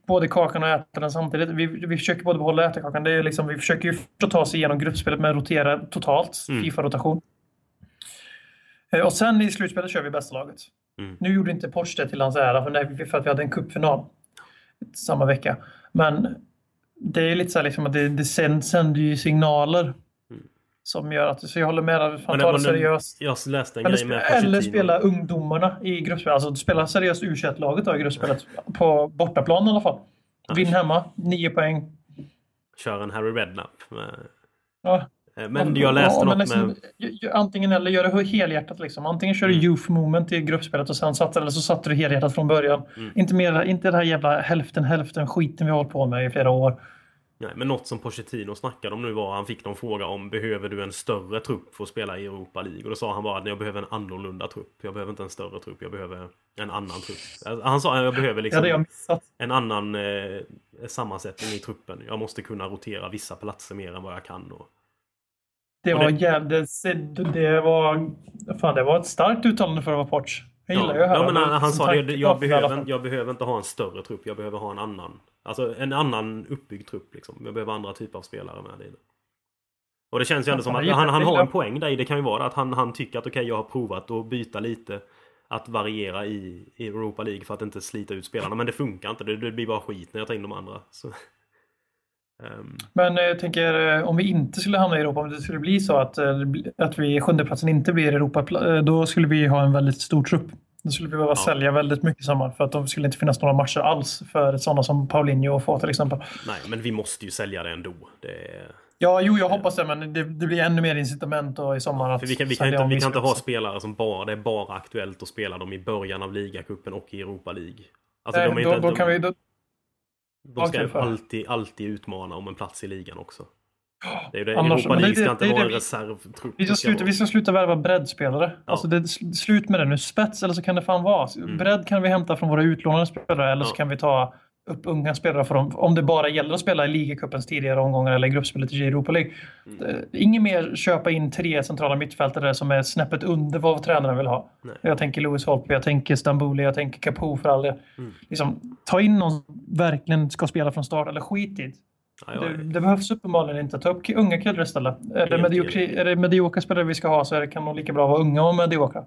både kakan och äta den samtidigt. Vi, vi försöker både behålla och äta kakan. Det är liksom, vi försöker ju att ta oss igenom gruppspelet med rotera totalt, Mm. Fifa-rotation. Eh, Och sen i slutspelet kör vi bästa laget. Mm. Nu gjorde inte Porsche det till hans ära för, att vi hade en cupfinal samma vecka. Men det är lite så här liksom att det, det sänd- sänder ju signaler som gör att, så jag håller med, att Mm. man Men tar det seriöst. Jag läste en Eller, grej med eller spela ungdomarna i gruppspelet. Alltså spela seriöst u laget då i gruppspelet. <laughs> På bortaplan i alla fall. Vinn hemma, nio poäng. Kör en Harry Redknapp. Med... Ja. Eh, Men jag läste Ja, något liksom, med... Antingen eller, gör det helhjärtat liksom. Antingen kör du Mm. youth moment i gruppspelet och sen satte, eller så satte du helhjärtat från början. Mm. Inte, mer, inte det här jävla hälften hälften skiten vi har hållit på med i flera år. Nej, men något som Pochettino snackade om nu var han fick någon fråga om behöver du en större trupp för att spela i Europa League? Och då sa han bara att jag behöver en annorlunda trupp. Jag behöver inte en större trupp, jag behöver en annan trupp. Alltså, Han sa att jag behöver liksom hade jag en annan eh, sammansättning i truppen. Jag måste kunna rotera vissa platser mer än vad jag kan. Och... Det var det-. Det var... Fan, det var ett starkt uttalande för att vara Porch. Jag gillar ju att ja, men han, han sa det, jag behöver, jag behöver inte ha en större trupp, jag behöver ha en annan. Alltså en annan uppbyggd trupp liksom. Jag behöver andra typer av spelare med i det. Och det känns ju ändå Ja, som att han, han har en poäng där i. Det kan ju vara att han, han tycker att okej, jag har provat att byta lite. Att variera i, i Europa League för att inte slita ut spelarna. Men det funkar inte. Det, det blir bara skit när jag tar in de andra. Så, Men eh, jag tänker eh, om vi inte skulle hamna i Europa, om det skulle bli så att, eh, att vi sjundeplatsen inte blir Europa, eh, då skulle vi ha en väldigt stor trupp. Då skulle vi behöva Ja. sälja väldigt mycket sommar för att det skulle inte finnas några matcher alls för sådana som Paulinho och få till exempel. nej, men vi måste ju sälja det ändå. Det Ja, jo, jag hoppas det, men det, det blir ännu mer incitament då i sommar För vi kan, vi kan, inte, vi kan inte ha spelare som bara, det är bara aktuellt att spela dem i början av ligacupen och i Europa League. Alltså, Nej, då, inte, då kan de, vi... Då, de ska för. alltid, alltid utmana om en plats i ligan också. Det är ju det, Annars- Europa det- League ska det- inte det vara det en reservtrupp. vi, ska Det sluta, vi ska sluta värva breddspelare. Ja. Alltså det är slut med det nu. Spets eller så kan det fan vara. Bredd kan vi hämta från våra utlånade spelare eller så Ja. kan vi ta upp unga spelare för dem. Om det bara gäller att spela i ligacupens tidigare omgångar eller gruppspelet i Europa League. Mm. Inget mer köpa in tre centrala mittfältare som är snäppet under vad tränaren vill ha. Nej. Jag tänker Louis Holtby, jag tänker Stambouli, jag tänker Capo för all del. Mm. Liksom, ta in någon som verkligen ska spela från start eller skit i det. Det, behövs uppenbarligen inte. Ta upp unga killar istället. Är det, mediokri, är det mediokra spelare vi ska ha så det, kan de lika bra vara unga och mediokra.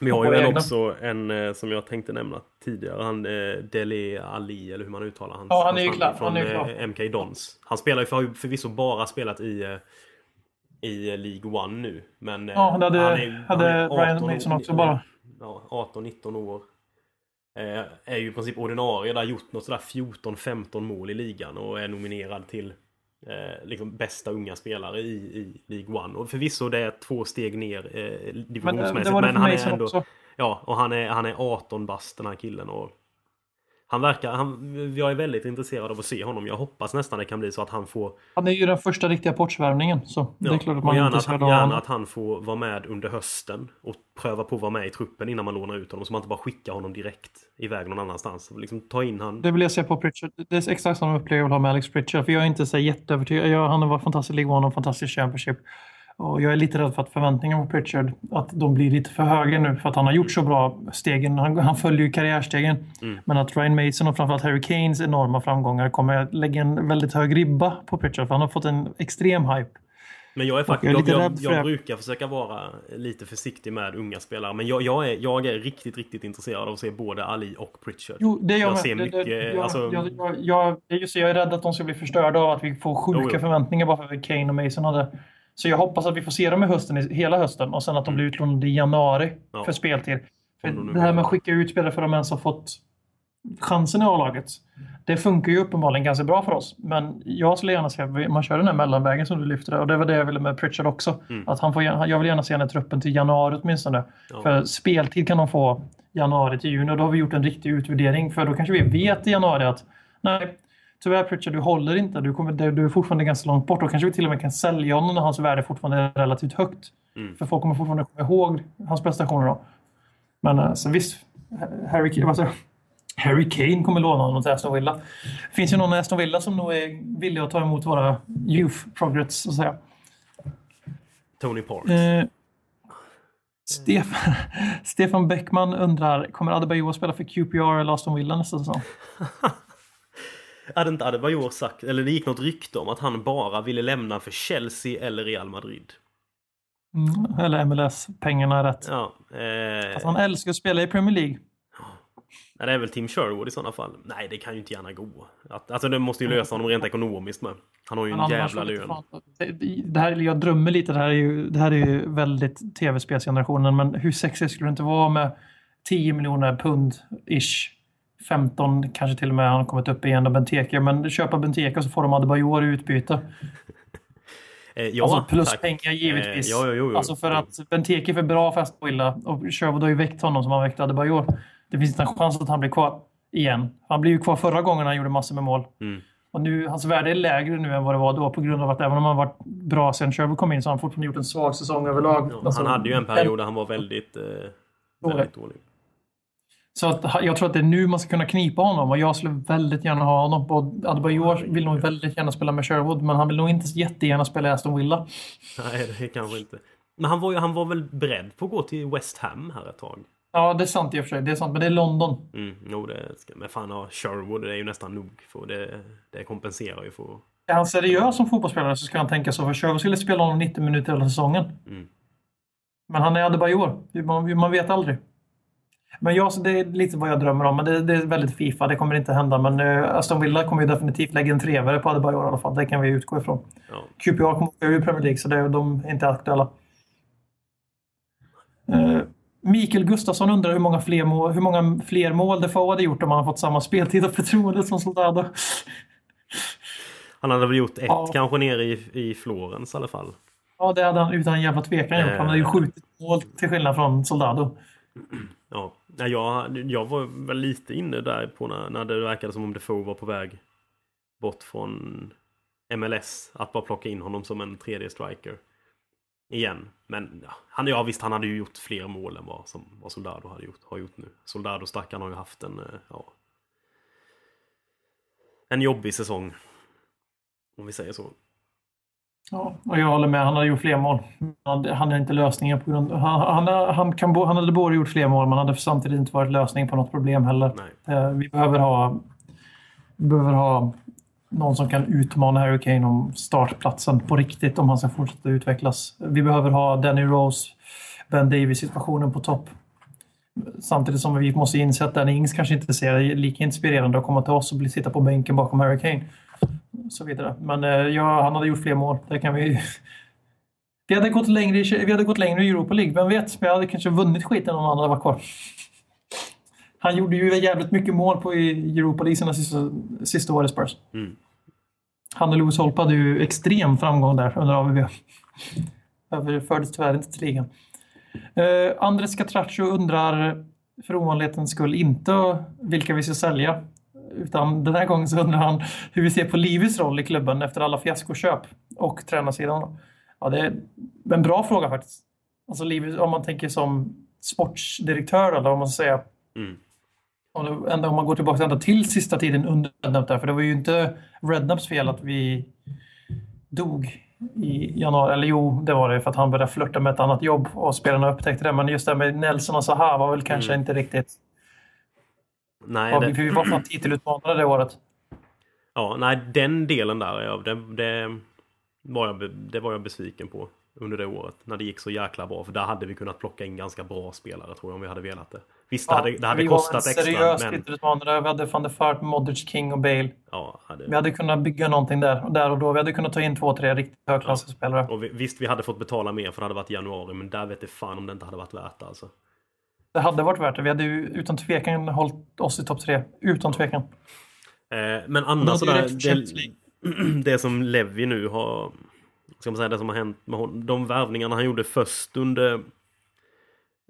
Vi har ju egna. också en eh, som jag tänkte nämna tidigare. Han eh, Dele Ali, eller hur man uttalar hans Ja, han är ju klar. Från Han är klar. eh, MK Dons. Han spelar ju för, förvisso bara spelat i, i League One nu. Men Ja, han hade- han är, hade han är Ryan 18 Mason år- också bara. Ja, 18-19 år. Eh, är ju i princip ordinarie. Där gjort något sådär 14-15 mål i ligan och är nominerad till eh, liksom bästa unga spelare i, i League One. Och förvisso det är två steg ner eh, Men det, divisionsmässigt. det var det men han är ändå... också. Ja, och han är, han är 18 bast den här killen. Och han verkar, han, jag är väldigt intresserad av att se honom. Jag hoppas nästan det kan bli så att han får... Han är ju den första riktiga portsvärvningen. Så det är Ja, klart att man är gärna, att, intresserad han- av gärna honom. att han får vara med under hösten och pröva på att vara med i truppen innan man lånar ut honom. Så man inte bara skickar honom direkt iväg någon annanstans. Liksom ta in han. Det vill jag se på Pritchard. Det är exakt samma upplevelse jag vill ha med Alex Pritchard. För jag är inte så jätteövertygad. Jag, han har varit fantastisk i League One och fantastisk Championship. Och jag är lite rädd för att förväntningarna på Pritchard att de blir lite för höga nu. För att han har gjort så bra stegen. Han, han följer ju karriärstegen. Mm. Men att Ryan Mason och framförallt Harry Kanes enorma framgångar kommer att lägga en väldigt hög ribba på Pritchard. För han har fått en extrem hype. Men jag är jag faktiskt, jag, jag, jag, det. brukar försöka vara lite försiktig med unga spelare. Men jag, jag, är, jag är riktigt, riktigt intresserad av att se både Ali och Pritchard. Jo, det är jag, Jag ser Det- mycket, det, jag, alltså- jag, jag, jag, är just jag är rädd att de ska bli förstörda av att vi får sjuka Jo, jo. förväntningar bara för att Kane och Mason hade Så jag hoppas att vi får se dem i hösten, hela hösten och sen att de blir utlånade i januari Mm. Ja. för speltid. För de det här med att skicka ut spelare för de ens har fått chansen i A-laget. Det funkar ju uppenbarligen ganska bra för oss. Men jag skulle gärna se att man kör den här mellanvägen som du lyfte. Och det var det jag ville med Pritchard också. Mm. Att han får, jag vill gärna se i truppen till januari åtminstone. Ja. För speltid kan de få januari till juni och då har vi gjort en riktig utvärdering. För då kanske vi vet i januari att nej, tyvärr Pritchard, du håller inte. Du, kommer, du är fortfarande ganska långt bort. Då kanske vi till och med kan sälja honom när hans värde fortfarande är relativt högt. Mm. För folk kommer fortfarande komma ihåg hans prestationer då. Men eh, så visst, Harry, säger jag? Harry Kane kommer låna honom till Aston Villa. Finns ju någon i Aston Villa som nog är villig att ta emot våra youth progress, så att säga. Tony Parks. Eh, <laughs> Stefan, Stefan Bäckman undrar, kommer Adebayor spela för QPR eller Aston Villa nästa säsong? <laughs> Hade inte Adebayor sagt, eller det gick något rykte om att han bara ville lämna för Chelsea eller Real Madrid. Mm, eller MLS, pengarna är rätt. Ja. Eh, Alltså, han älskar att spela i Premier League. nej, det är väl Tim Sherwood i sådana fall. Nej, det kan ju inte gärna gå. Att, alltså det måste ju lösa honom rent ekonomiskt med. Han har ju en jävla lön. det- här, jag drömmer lite, det här är ju, det här är ju väldigt tv-spelsgenerationen, men hur sexigt skulle det inte vara med 10 miljoner pund ish? 15 kanske till och med han kommit upp igen av Benteke, men köpa Benteke så får de Adebayor i utbyte. Eh, ja, alltså plus tack. pengar givetvis. Eh, ja, ja, jo, jo. Alltså för att Benteke är för bra för Aston Villa och Sherwood har ju väckt honom som han väckte Adebayor. Det finns inte en chans att han blir kvar igen. Han blev ju kvar förra gången han gjorde massor med mål. Mm. Och nu, hans värde är lägre nu än vad det var då på grund av att även om han varit bra sen Sherwood kom in så har han fortfarande gjort en svag säsong överlag. Ja, Alltså, han hade ju en period där han var väldigt, eh, väldigt dålig. Så att, jag tror att det är nu man ska kunna knipa honom och jag skulle väldigt gärna ha honom. Och Adebayor vill nog väldigt gärna spela med Sherwood men han vill nog inte jättegärna spela i Aston Villa. Nej, det kanske inte. Men han var, ju, han var väl beredd på att gå till West Ham här ett tag? Ja, det är sant i och för sig. Det är sant, men det är London. Mm, jo, det ska, men fan ja, Sherwood det är ju nästan nog. För det, det kompenserar ju för... Är han seriös som fotbollsspelare så ska han tänka så. För Sherwood skulle spela honom 90 minuter hela säsongen. Mm. Men han är Adebayor. Man, man vet aldrig. Men jag, så det är lite vad jag drömmer om. Men det, det är väldigt Fifa. Det kommer inte hända. Men uh, Aston Villa kommer ju definitivt lägga en trevare på Adebayor i alla fall. Det kan vi utgå ifrån. Ja. QPR kommer åka ur Premier League så det, de är inte aktuella. Eh, Mikael Gustafsson undrar hur många, fler mål, hur många fler mål Defoe hade gjort om han fått samma speltid och förtroende som Soldado. Han hade väl gjort ett Ja. kanske nere i, i Florens i alla fall. Ja, det hade han utan jävla tvekan gjort. Han hade ju Eh. skjutit mål till skillnad från Soldado. Ja, Ja, jag, jag var väl lite inne där på när, när det verkade som om Defoe var på väg bort från MLS. Att bara plocka in honom som en tredje striker. Igen. Men ja, han, ja, visst, han hade ju gjort fler mål än vad, som, vad Soldado hade gjort, har gjort nu. Soldado stackaren har ju haft en, eh, ja, en jobbig säsong. Om vi säger så. Ja, och jag håller med. Han hade gjort fler mål. Han, han är inte lösningen på grund han, han, han, kan, han hade både gjort fler mål men han hade samtidigt inte varit lösning på något problem heller. Nej. Eh, Vi behöver ha, vi behöver ha någon som kan utmana Harry Kane om startplatsen på riktigt om han ska fortsätta utvecklas. Vi behöver ha Danny Rose, Ben Davis-situationen på topp. Samtidigt som vi måste inse att Danny Ings kanske inte ser lika inspirerande att komma till oss och bli sitta på bänken bakom Harry Kane. Så vidare. Men eh, ja, han hade gjort fler mål. Det kan vi... <laughs> Vi hade gått längre i, vi hade gått längre i Europa League. Vem vet? Vi hade kanske vunnit skiten om han hade varit kvar. <laughs> Han gjorde ju jävligt mycket mål på Europa League sina sista, sista år i Spurs. Mm. Han och Lewis Holp hade ju extrem framgång där under AVB. <laughs> Överfördes tyvärr inte till ligan. Uh, Andres Catraccio undrar för ovanlighetens skull inte vilka vi ska sälja. Utan den här gången så undrar han hur vi ser på Livis roll i klubben efter alla fiaskoköp och tränarsidan. Ja, det är en bra fråga faktiskt. Alltså Livis, om man tänker som sportsdirektör eller vad man ska säga. Mm. Om, det, om man går tillbaka ända till sista tiden under Rednap där, för det var ju inte Rednaps fel att vi dog i januari. Eller jo, det var det för att han började flörta med ett annat jobb och spelarna upptäckte det. Men just det med Nelson och Zaha var väl kanske Mm. inte riktigt... Nej, Ja, det, vi var fan titelutmanare det året. Ja, nej, den delen där, ja, det, det, var jag, det var jag besviken på under det året. När det gick så jäkla bra. För där hade vi kunnat plocka in ganska bra spelare tror jag om vi hade velat det. Visst, det hade, det hade vi kostat var en extra. seriös Men, titelutmanare. Vi hade van der Fart, Modric, King och Bale. ja, hade, Vi hade kunnat bygga någonting där, där och då. Vi hade kunnat ta in två, tre riktigt högklassiga spelare. och vi, visst, vi hade fått betala mer för det hade varit januari. Men där vet jag fan om det inte hade varit värt det alltså. Det hade varit värt det. Vi hade ju utan tvekan hållit oss i topp tre. Utan tvekan. Eh, men annars sådär, det, <clears throat> det som Levi nu har... Ska man säga det som har hänt med honom. De värvningarna han gjorde först under...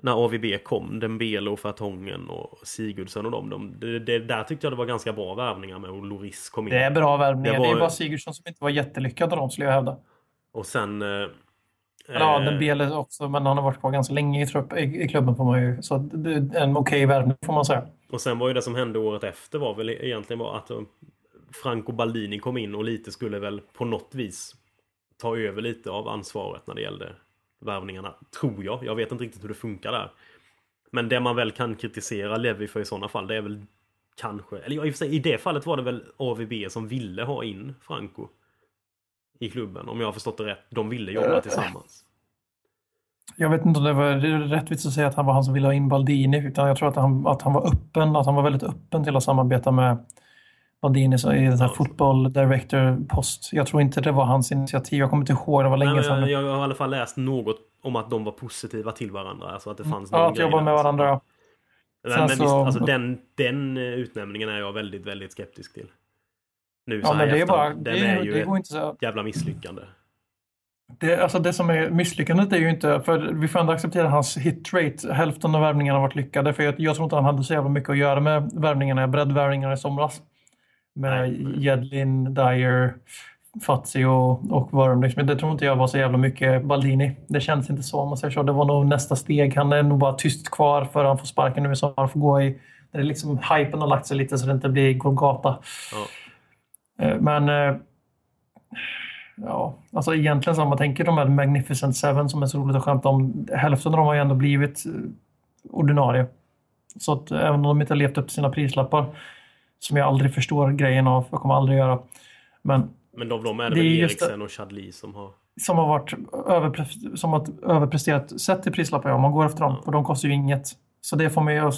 När AVB kom. Dembele och Fartongen och Sigurdsson och dem. De, det, det, där tyckte jag det var ganska bra värvningar med. Och Loris kom in. Det är bra värvningar. Det Det, var- är bara Sigurdsson som inte var jättelyckad av dem, skulle jag hävda. Och sen... Eh, Ja, eh, Dembele också, men han har varit kvar ganska länge i, trupp, i, i klubben får man ju. Så det en okej värvning får man säga. Och sen var ju det som hände året efter var väl egentligen bara att eh, Franco Baldini kom in och lite skulle väl på något vis ta över lite av ansvaret när det gällde värvningarna. Tror jag. Jag vet inte riktigt hur det funkar där. Men det man väl kan kritisera Levi för i sådana fall det är väl kanske, eller i och för sig i det fallet var det väl AVB som ville ha in Franco i klubben om jag har förstått det rätt. De ville jobba Eh, tillsammans. Jag vet inte om det var rättvist att säga att han var han som ville ha in Baldini, utan jag tror att han, att han var öppen, att han var väldigt öppen till att samarbeta med Baldini så i den här Ja. football director post. Jag tror inte det var hans initiativ. Jag kommer inte ihåg, det var länge Nej, sedan. men jag, jag har i alla fall läst något om att de var positiva till varandra. Alltså att det fanns ja, någon att grej jobba med varandra. ja. Men, Sen men så- visst, alltså den, den utnämningen är jag väldigt, väldigt skeptisk till. Nu så Ja, men det är bara, efterhand. det, Den är ju det går inte så. jävla misslyckande. Det, alltså det som är misslyckandet är ju inte, för vi får ändå acceptera hans hit rate. Hälften av värvningarna har varit lyckade. För jag, jag tror inte han hade så jävla mycket att göra med värvningarna, breddvärvningarna i somras. Med. Jedlin, Dyer, Fazio och, och Worm. Liksom. Det tror inte jag var så jävla mycket Baldini. Det känns inte så om man säger så. Det var nog nästa steg. Han är nog bara tyst kvar för han får sparken nu i sommar. Får gå i, det är liksom hypen har lagt sig lite så det inte blir Golgata. Ja. Eh, Men eh, ja, alltså egentligen så om man tänker de här Magnificent Seven som är så roligt att skämta om. Hälften av dem har ju ändå blivit eh, ordinarie. Så att även om de inte har levt upp till sina prislappar som jag aldrig förstår grejen av, jag kommer aldrig göra. Men Men de, de är det, väl Eriksen och Chadli som har... som har varit överpre- som har överpresterat sett till prislappar, ja, man går efter dem. Ja. För de kostar ju inget. Så det får man ju...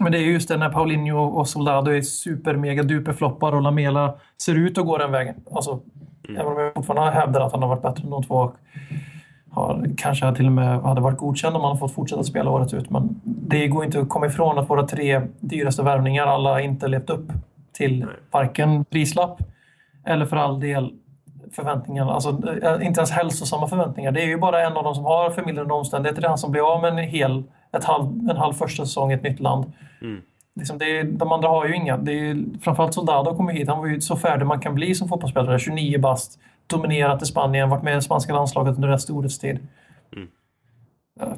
Men det är just det när Paulinho och Soldado är super mega duper floppar och Lamela ser ut att gå den vägen. Alltså, Mm. Även om jag fortfarande hävdar att han har varit bättre än de två. och Har, kanske till och med hade varit godkänd om han hade fått fortsätta spela året ut. Men det går inte att komma ifrån att våra tre dyraste värvningar alla inte levt upp till varken prislapp eller för all del förväntningarna. Alltså eh, inte ens hälsosamma förväntningar. Det är ju bara en av dem som har förmildrande omständigheter. Det är han som blir av med en hel, ett halv, en halv första säsong i ett nytt land. Mm. Liksom det de andra har ju inga. Det är, framförallt Soldado kom hit. Han var ju så färdig man kan bli som fotbollsspelare. 29 bast, dominerat i Spanien, varit med i det spanska landslaget under rätt storhetstid. Mm. Ja.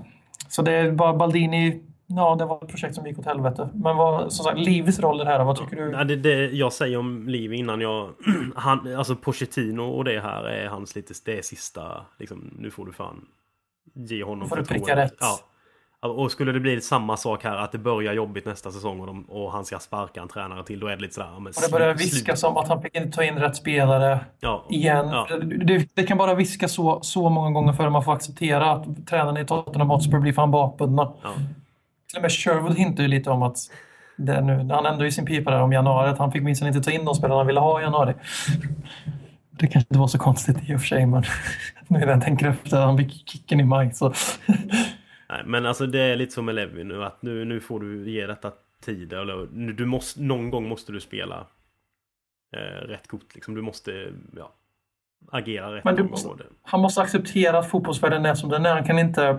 Så det är bara Baldini. Ja, det var ett projekt som gick åt helvete. Men vad, som sagt, Livis roll i det här, vad tycker du? Ja, det, det jag säger om Liv innan jag... <clears throat> Han, alltså Pochettino och det här är hans lite... Det är sista... Liksom, nu får du fan ge honom får du pricka rätt. Ja. Och skulle det bli samma sak här, att det börjar jobbigt nästa säsong och, de, och han ska sparka en tränare till, då är det lite sådär... Men Och det börjar slu- viskas slut. om att han fick inte ta in rätt spelare Ja. igen. Ja. Det, det kan bara viska så, så många gånger för att man får acceptera att tränarna i Tottenham Hotspur blir fan bakbundna. Ja. Till och med Sherwood hintar ju lite om att det nu, han ändå i sin pipa där om januari, att han fick minst inte ta in de spelarna han ville ha i januari. Det kanske inte var så konstigt i och för sig, men <laughs> nu när jag tänker efter, han fick kicken i maj. Så. Nej, men alltså det är lite som med Levi nu att nu, nu får du ge detta tid. Eller, nu- du måste, någon gång måste du spela eh, rätt kort. Liksom. Du måste ja, agera rätt Men du måste- Han måste acceptera att fotbollsvärlden är som den är. Han kan inte,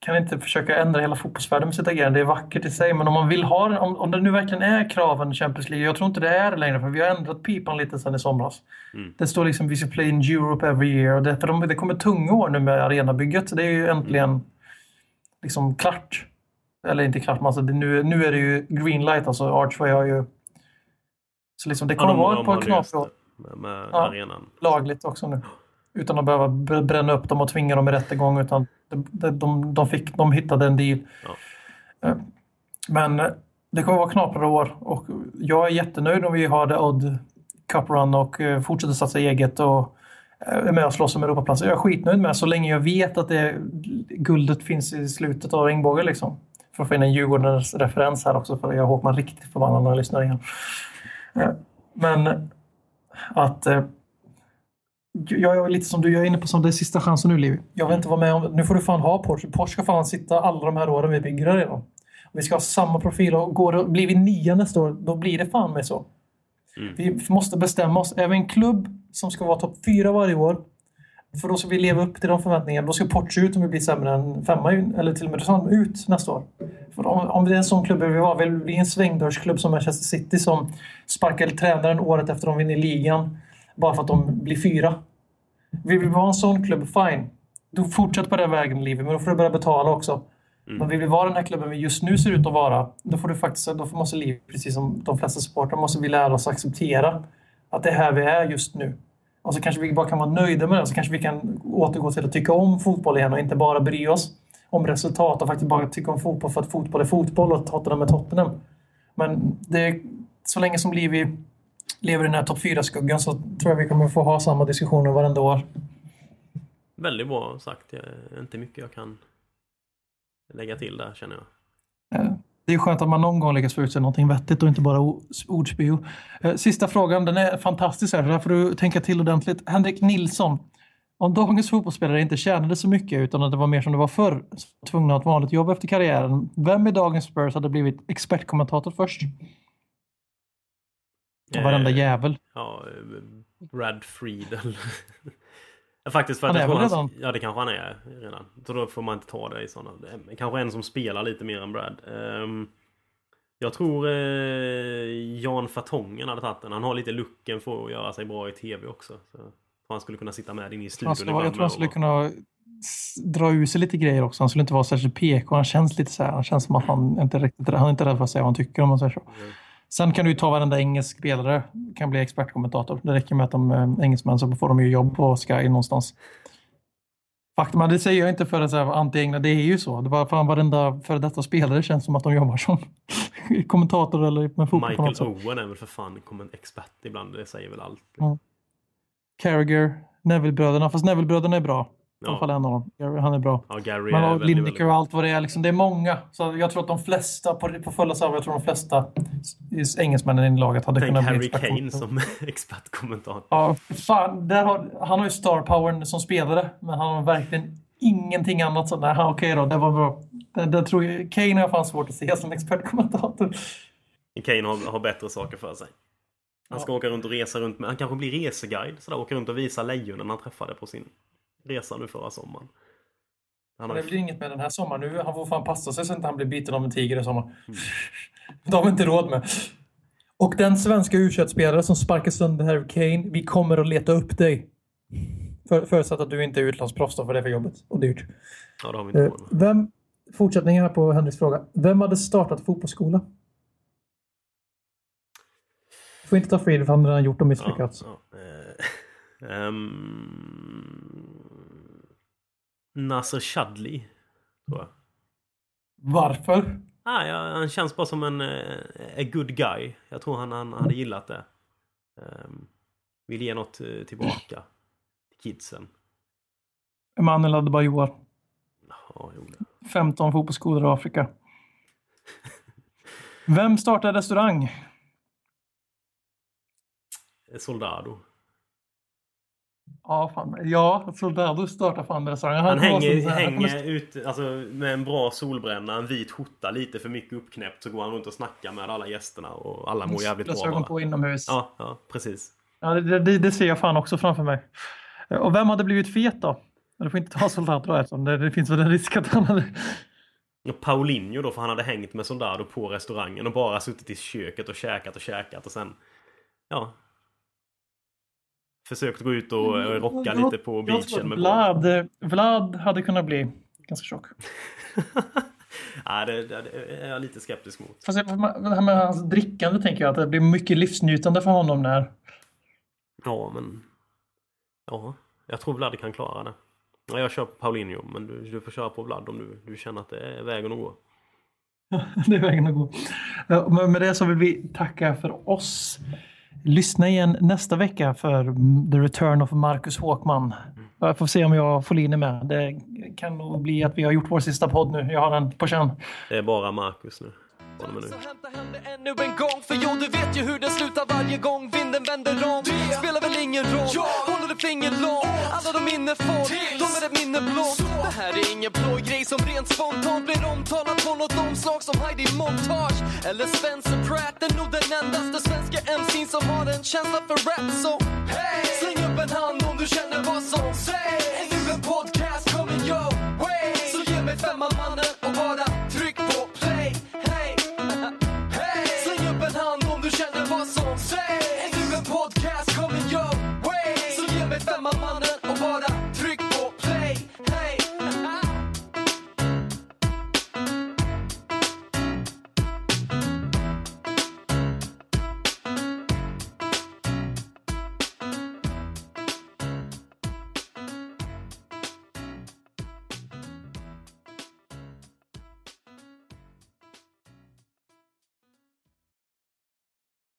kan inte försöka ändra hela fotbollsvärlden med sitt agerande. Det är vackert i sig, men om man vill ha om, om det nu verkligen är kraven Champions League. Jag tror inte det är det längre, för vi har ändrat pipan lite sedan i somras. Mm. Det står liksom “We should play in Europe every year”. Och det, för de, det kommer tunga år nu med arenabygget. Det är ju äntligen liksom klart. Eller inte klart, men alltså det, nu, nu är det ju green light. Alltså Archway har ju... Så liksom, det Ja, kommer de- vara ett par det med, med Ja. arenan. lagligt också nu. Utan att behöva br- bränna upp dem och tvinga dem i rättegång. Utan de, de, de, fick, de hittade en deal. Ja. Eh, Men eh, det kommer vara knaprare år och jag är jättenöjd om vi har The Odd Cup Run och eh, fortsätter satsa eget och är med och slåss om Europaplatser. Jag är skitnöjd med så länge jag vet att det, guldet finns i slutet av regnbågen. Liksom. för att få in en Djurgårdens referens här också, för jag hoppas man riktigt förbannad när jag lyssnar igen. Eh, men att... Eh, jag är lite som du, jag är inne på som det är sista chansen nu, Liv. Jag vill inte vara med om... Nu får du fan ha Porsche. Porsche ska fan sitta alla de här åren vi bygger redan. Vi ska ha samma profil och går det, blir vi nia nästa år, då blir det fan med så. Mm. Vi måste bestämma oss. Är vi en klubb som ska vara topp fyra varje år, för då ska vi leva upp till de förväntningarna. Då ska Porto ut om vi blir sämre än femma, eller till och med ut nästa år. För om, om det är en sån klubb vi vill vara, vill vi bli en svängdörrsklubb som Manchester City som sparkar tränaren året efter de vinner ligan bara för att de blir fyra. Vill vi vara en sån klubb, fine. Då fortsätt på den vägen i livet, men då får du börja betala också. Men vill vi vara den här klubben vi just nu ser ut att vara, då får du faktiskt, då måste liv, precis som de flesta supportrar, måste vi lära oss acceptera att det är här vi är just nu. Och så kanske vi bara kan vara nöjda med det, så kanske vi kan återgå till att tycka om fotboll igen och inte bara bry oss om resultat och faktiskt bara tycka om fotboll för att fotboll är fotboll och Tottenham är Tottenham. Men det så länge som Livi lever i den här topp 4-skuggan så tror jag vi kommer få ha samma diskussioner varenda år. Väldigt bra sagt. Är inte mycket jag kan lägga till där känner jag. Det är skönt att man någon gång lyckas få ut sig någonting vettigt och inte bara ordspio. Eh, Sista frågan, den är fantastisk här, där får du tänka till ordentligt. Henrik Nilsson. Om dagens fotbollsspelare inte tjänade så mycket utan att det var mer som det var förr, tvungna att ha ett vanligt jobb efter karriären. Vem i dagens Spurs hade blivit expertkommentator först? Varenda Eh, jävel. Ja, eh, Brad Friedel. <laughs> Faktiskt för att Han är väl han, redan? Ja, det kanske han är redan. Så då får man inte ta det i sådana. Kanske en som spelar lite mer än Brad. Ehm, jag tror eh, Jan Fartongen hade tagit den. Han har lite looken för att göra sig bra i tv också. Så han skulle kunna sitta med in i studion Han skulle, jag tror han skulle och- kunna dra ur sig lite grejer också. Han skulle inte vara särskilt PK. Han känns lite så här. Han känns som att han inte riktigt, han är inte rädd för att säga vad han tycker om man säger så. Mm. Sen kan du ju ta varenda engelsk spelare kan bli expertkommentator. Det räcker med att de är engelsmän så får de ju jobb på Sky någonstans. Faktum är, det säger jag inte för att säga anti-England, det är ju så. Det var fan varenda före detta spelare känns som att de jobbar som <laughs> kommentator eller med fotboll på något Michael. Owen är väl för fan kom en expert ibland. Det säger väl allt. Ja. Carragher, Neville-bröderna. Fast Neville-bröderna är bra. I alla Ja. fall en av dem. Gary, Han är bra. Ja, Gary Man är Lineker och allt vad det är. Liksom, det är många. Så jag tror att de flesta, på, på fulla server, jag tror de flesta engelsmännen i laget hade Tänk kunnat bli Harry. Kane som <laughs> expertkommentator. Ja, fan, där har, han har ju star powern som spelare, men han har verkligen ingenting annat. Så, nej, han- okej då, det var bra. Det, det tror jag, Kane har jag fan svårt att se som expertkommentator. Kane har, har bättre saker för sig. Han ska åka runt och resa runt med, han kanske blir reseguide. Så där, åka runt och visa lejonen han träffade på sin resa nu förra sommaren. Han har, det blir inget med den här sommaren. Nu, han får fan passa sig så att inte han blir biten av en tiger i sommar. Mm. <laughs> Det har vi inte råd med. Och den svenska u spelare som sparkar sönder Harry Kane, vi kommer att leta upp dig. För, förutsatt att du inte är utlandsproffs då, för det är för jobbet och dyrt. ja, det har vi inte Eh, råd med. Vem, fortsättningen här på Henriks fråga. Vem hade startat fotbollsskola? Du får inte ta Friedel för han har redan gjort och misslyckats. Ja, ja. <laughs> Ehm, Nasser Chadli, tror jag. Varför? Ah, ja, han känns bara som en eh, a good guy. Jag tror han, han hade gillat det. Um, vill ge något eh, tillbaka till kidsen. Emanuel Adebayor. Ja, jo. 15 fotbollsskolor i Afrika. Vem startade restaurang? Soldado. Ja, fan. Ja, Soldado startade fan restaurang. Han hänger, han kommer hänger ut alltså, med en bra solbränna, en vit skjorta, lite för mycket uppknäppt så går han runt och snackar med alla gästerna och alla mår jävligt bra Glasögon på inomhus. Ja. Ja, ja, precis. det, det, det ser jag fan också framför mig. Och vem hade blivit fet då? Du får inte ta Soldado eftersom det, det finns väl en risk att han hade... Och Paulinho då, för han hade hängt med Soldado på restaurangen och bara suttit i köket och käkat och käkat och sen... Ja. Försökt gå ut och, och rocka Jag- lite på beachen med Vlad, Vlad hade kunnat bli ganska tjock. <laughs> Nej, det, det, det är jag lite skeptisk mot. Fast det det här med hans drickande tänker jag att det blir mycket livsnjutande för honom när... Ja, men... Ja, jag tror Vlad kan klara det. Ja, jag kör på Paulinho, men du, du får köra på Vlad om du, du känner att det är vägen att gå. <laughs> det är vägen att gå. Ja, men Med det så vill vi tacka för oss. Lyssna igen nästa vecka för The Return of Marcus Håkman. Jag får se om jag får Linne med. Det kan nog bli att vi har gjort vår sista podd nu. Jag har den på känn. Det är bara Marcus nu. Från och med nu. Så hämta hem det ännu en gång? För jo, du vet ju hur det slutar varje gång vinden vänder om. Det spelar väl ingen roll? Håller du finger långt? Alla de minne får De är ett minne blått Det här är ingen blå grej som rent spontant blir omtalat på något omslag som Heidi Montage eller Spencer Pratt är nog den endaste svenska MC'n som har en känsla för rap Så hey! släng upp en hand om du känner vad som sägs. Är nu en podcast coming your way. Så ge mig femman mannen och bara tryck på du känner vad som sägs. Ännu en podcast coming your way. Så ge mig femman